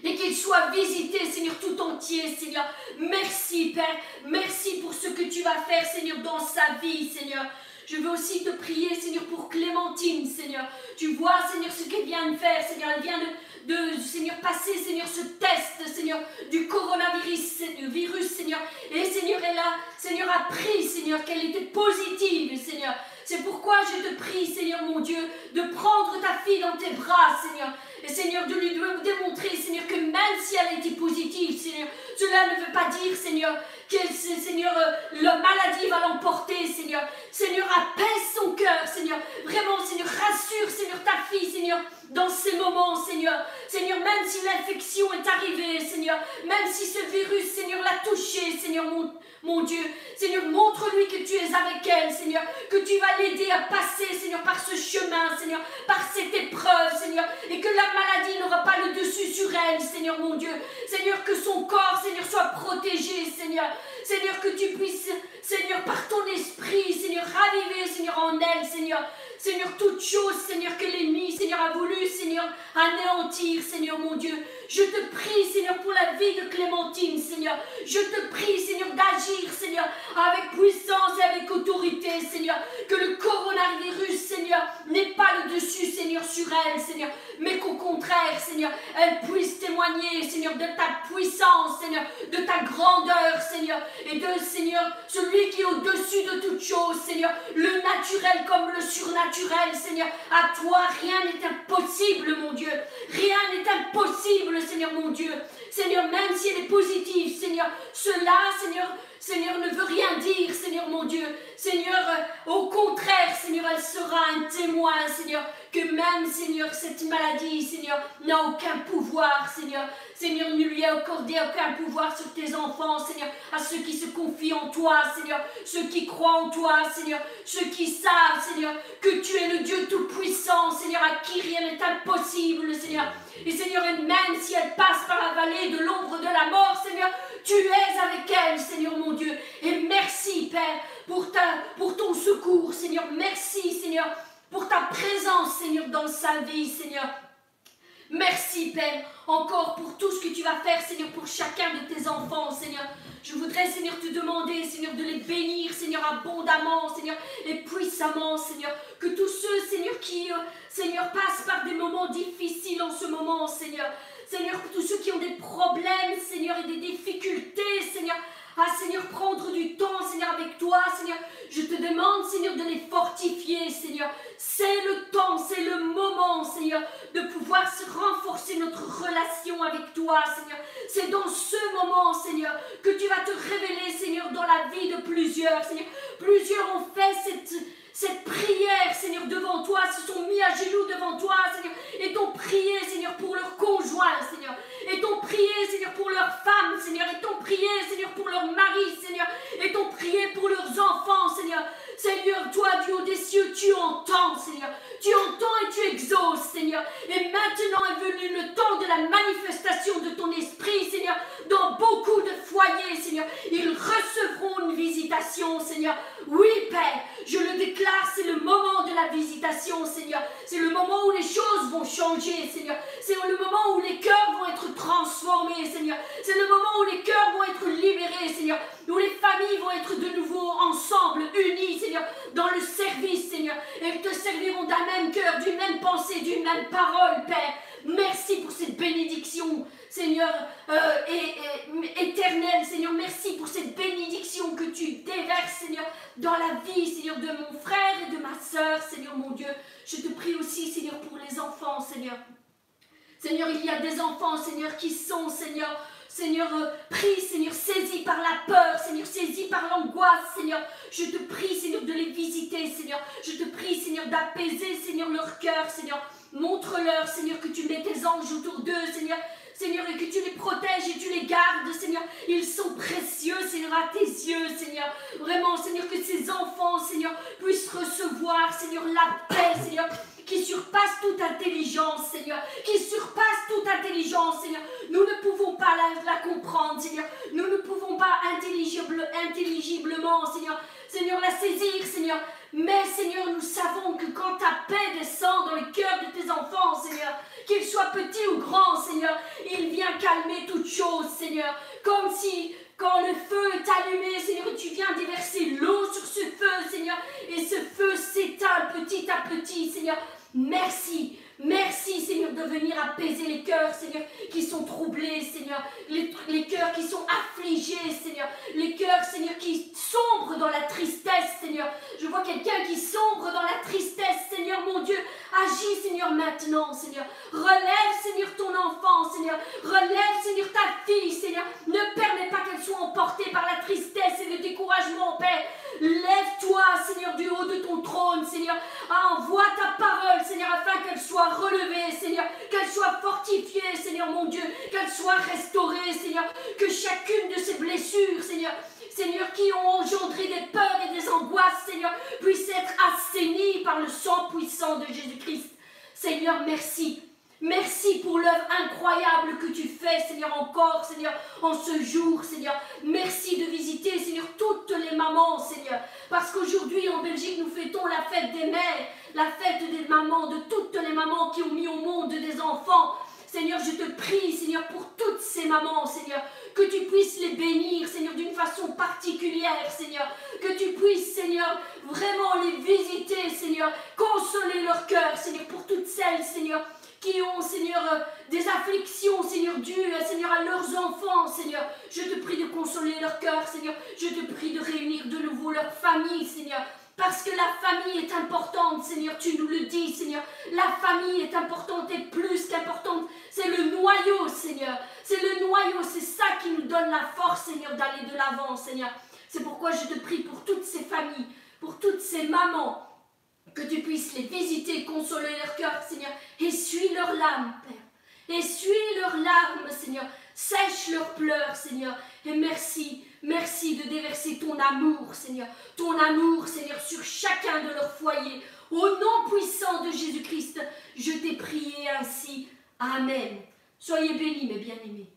Et qu'il soit visité, Seigneur, tout entier, Seigneur. Merci, Père. Merci pour ce que tu vas faire, Seigneur, dans sa vie, Seigneur. Je veux aussi te prier, Seigneur, pour Clémentine, Seigneur. Tu vois, Seigneur, ce qu'elle vient de faire, Seigneur. Elle vient de, Seigneur, passer, Seigneur, ce test, Seigneur, du coronavirus, virus, Seigneur. Et, Seigneur, elle a, Seigneur, appris, Seigneur, qu'elle était positive, Seigneur. C'est pourquoi je te prie, Seigneur mon Dieu, de prendre ta fille dans tes bras, Seigneur. Et Seigneur, de lui démontrer, Seigneur, que même si elle était positive, Seigneur, cela ne veut pas dire, Seigneur, que, Seigneur, la maladie va l'emporter, Seigneur. Seigneur, apaise son cœur, Seigneur. Vraiment, Seigneur, rassure, Seigneur, ta fille, Seigneur, dans ces moments, Seigneur. Seigneur, même si l'infection est arrivée, Seigneur, même si ce virus, Seigneur, l'a touché, Seigneur, mon, mon Dieu. Seigneur, montre-lui que tu es avec elle, Seigneur, que tu vas l'aider à passer, Seigneur, par ce chemin, Seigneur, par cette épreuve, Seigneur, et que la maladie n'aura pas le dessus sur elle, Seigneur, mon Dieu. Seigneur, que son corps, Seigneur, soit protégé, Seigneur. Seigneur, que tu puisses, Seigneur, par ton esprit, Seigneur, raviver, Seigneur, en elle, Seigneur. Seigneur, toute chose, Seigneur, que l'ennemi, Seigneur, a voulu, Seigneur, anéantir, Seigneur, mon Dieu. Je te prie, Seigneur, pour la vie de Clémentine, Seigneur. Je te prie, Seigneur, d'agir, Seigneur, avec puissance et avec autorité, Seigneur. Que le coronavirus, Seigneur, n'ait pas le dessus, Seigneur, sur elle, Seigneur. Mais Seigneur, elle puisse témoigner, Seigneur, de ta puissance, Seigneur, de ta grandeur, Seigneur. Et de, Seigneur, celui qui est au-dessus de toute chose, Seigneur. Le naturel comme le surnaturel, Seigneur. À toi, rien n'est impossible, mon Dieu. Rien n'est impossible, Seigneur mon Dieu. Seigneur, même si elle est positive, Seigneur, cela, Seigneur, Seigneur, ne veut rien dire, Seigneur mon Dieu. Seigneur, euh, au contraire, Seigneur, elle sera un témoin, Seigneur, que même, Seigneur, cette maladie, Seigneur, n'a aucun pouvoir, Seigneur. Seigneur, ne lui a accordé aucun pouvoir sur tes enfants, Seigneur, à ceux qui se confient en toi, Seigneur, ceux qui croient en toi, Seigneur, ceux qui savent, Seigneur, que tu es le Dieu Tout-Puissant, Seigneur, à qui rien n'est impossible, Seigneur. Et Seigneur, même si elle passe par la vallée de l'ombre de la mort, Seigneur, tu es avec elle, Seigneur mon Dieu. Et merci, Père, pour, pour ton secours, Seigneur. Merci, Seigneur, pour ta présence, Seigneur, dans sa vie, Seigneur. Merci, Père, encore pour tout ce que tu vas faire, Seigneur, pour chacun de tes enfants, Seigneur. Je voudrais, Seigneur, te demander, Seigneur, de les bénir, Seigneur, abondamment, Seigneur, et puissamment, Seigneur. Que tous ceux, Seigneur, qui, euh, Seigneur, passent par des moments difficiles en ce moment, Seigneur. Seigneur, tous ceux qui ont des problèmes, Seigneur, et des difficultés, Seigneur, ah Seigneur, prendre du temps, Seigneur, avec toi, Seigneur. Je te demande, Seigneur, de les fortifier, Seigneur. C'est le temps, c'est le moment, Seigneur, de pouvoir se renforcer notre relation avec toi, Seigneur. C'est dans ce moment, Seigneur, que tu vas te révéler, Seigneur, dans la vie de plusieurs, Seigneur. Plusieurs ont fait cette cette prière, Seigneur, devant toi, se sont mis à genoux devant toi, Seigneur, et t'ont prié, Seigneur, pour leur conjoint, Seigneur, et t'ont prié, Seigneur, pour leur femme, Seigneur, et t'ont prié, Seigneur, pour leur mari, Seigneur, et t'ont prié pour leurs enfants, Seigneur. Seigneur, toi, du haut des cieux, tu entends, Seigneur. Tu entends et tu exauces, Seigneur. Et maintenant est venu le temps de la manifestation de ton esprit, Seigneur, dans beaucoup de foyers, Seigneur. Ils recevront une visitation, Seigneur. Oui, Père, je le déclare, c'est le moment de la visitation, Seigneur. C'est le moment où les choses vont changer, Seigneur. C'est le moment où les cœurs vont être transformés, Seigneur. C'est le moment où les cœurs vont être libérés, Seigneur. Où les familles vont être de nouveau ensemble, unies, Seigneur, dans le service, Seigneur. Et te serviront d'un même cœur, d'une même pensée, d'une même parole, Père. Merci pour cette bénédiction, Seigneur, euh, Seigneur. Merci pour cette bénédiction que tu déverses, Seigneur, dans la vie, Seigneur, de mon frère et de ma soeur, Seigneur, mon Dieu. Je te prie aussi, Seigneur, pour les enfants, Seigneur. Seigneur, il y a des enfants, Seigneur, qui sont, Seigneur, Seigneur, euh, prie, Seigneur, saisis par la peur, Seigneur, saisis par l'angoisse, Seigneur. Je te prie, Seigneur, de les visiter, Seigneur. Je te prie, Seigneur, d'apaiser, Seigneur, leur cœur, Seigneur. Montre-leur, Seigneur, que tu mets tes anges autour d'eux, Seigneur. Seigneur, et que tu les protèges et tu les gardes, Seigneur. Ils sont précieux, Seigneur, à tes yeux, Seigneur. Vraiment, Seigneur, que ces enfants, Seigneur, puissent recevoir, Seigneur, la paix, Seigneur, qui surpasse toute intelligence, Seigneur, qui surpasse toute intelligence, Seigneur. Nous ne pouvons pas la, comprendre, Seigneur. Nous ne pouvons pas intelligible, intelligiblement, Seigneur, Seigneur, la saisir, Seigneur. Mais, Seigneur, nous savons que quand ta paix descend dans le cœur de tes enfants, Seigneur, qu'ils soient petits ou grands, Seigneur, il vient calmer toute chose, Seigneur. Comme si quand le feu est allumé, Seigneur, tu viens déverser l'eau sur ce feu, Seigneur, et ce feu s'éteint petit à petit, Seigneur. Merci. Merci, Seigneur, de venir apaiser les cœurs, Seigneur, qui sont troublés, Seigneur. Les, les cœurs qui sont affligés, Seigneur. Les cœurs, Seigneur, qui sombrent dans la tristesse, Seigneur. Je vois quelqu'un qui sombre dans la tristesse, Seigneur, mon Dieu. Agis, Seigneur, maintenant, Seigneur. Relève, Seigneur, ton enfant, Seigneur. Relève, Seigneur, ta fille, Seigneur. Ne permets pas qu'elle soit emportée par la tristesse et le découragement, Père. Lève-toi, Seigneur, du haut de ton trône, Seigneur. Envoie ta parole, Seigneur, afin qu'elle soit relevée, Seigneur. Qu'elle soit fortifiée, Seigneur, mon Dieu. Qu'elle soit restaurée, Seigneur. Que chacune de ces blessures, Seigneur, Seigneur, qui ont engendré des peurs et des angoisses, Seigneur, puissent être assainis par le sang puissant de Jésus-Christ. Seigneur, merci. Merci pour l'œuvre incroyable que tu fais, Seigneur, encore, Seigneur, en ce jour, Seigneur. Merci de visiter, Seigneur, toutes les mamans, Seigneur. Parce qu'aujourd'hui, en Belgique, nous fêtons la fête des mères, la fête des mamans, de toutes les mamans qui ont mis au monde des enfants. Seigneur, je te prie, Seigneur, pour toutes ces mamans, Seigneur, que tu puisses les bénir, Seigneur, d'une façon particulière, Seigneur, que tu puisses, Seigneur, vraiment les visiter, Seigneur, consoler leur cœur, Seigneur, pour toutes celles, Seigneur, qui ont, Seigneur, euh, des afflictions, Seigneur, dues, Seigneur, à leurs enfants, Seigneur. Je te prie de consoler leur cœur, Seigneur. Je te prie de réunir de nouveau leur famille, Seigneur. Parce que la famille est importante, Seigneur, tu nous le dis, Seigneur. La famille est importante et plus qu'importante. C'est le noyau, Seigneur. C'est le noyau, c'est ça qui nous donne la force, Seigneur, d'aller de l'avant, Seigneur. C'est pourquoi je te prie pour toutes ces familles, pour toutes ces mamans, que tu puisses les visiter, consoler leur cœur, Seigneur. Essuie leurs larmes, Père. Essuie leurs larmes, Seigneur. Sèche leurs pleurs, Seigneur. Et merci, merci de déverser ton amour, Seigneur. Ton amour, Seigneur, sur chacun de leurs foyers. Au nom puissant de Jésus-Christ, je t'ai prié ainsi. Amen. Soyez bénis, mes bien-aimés.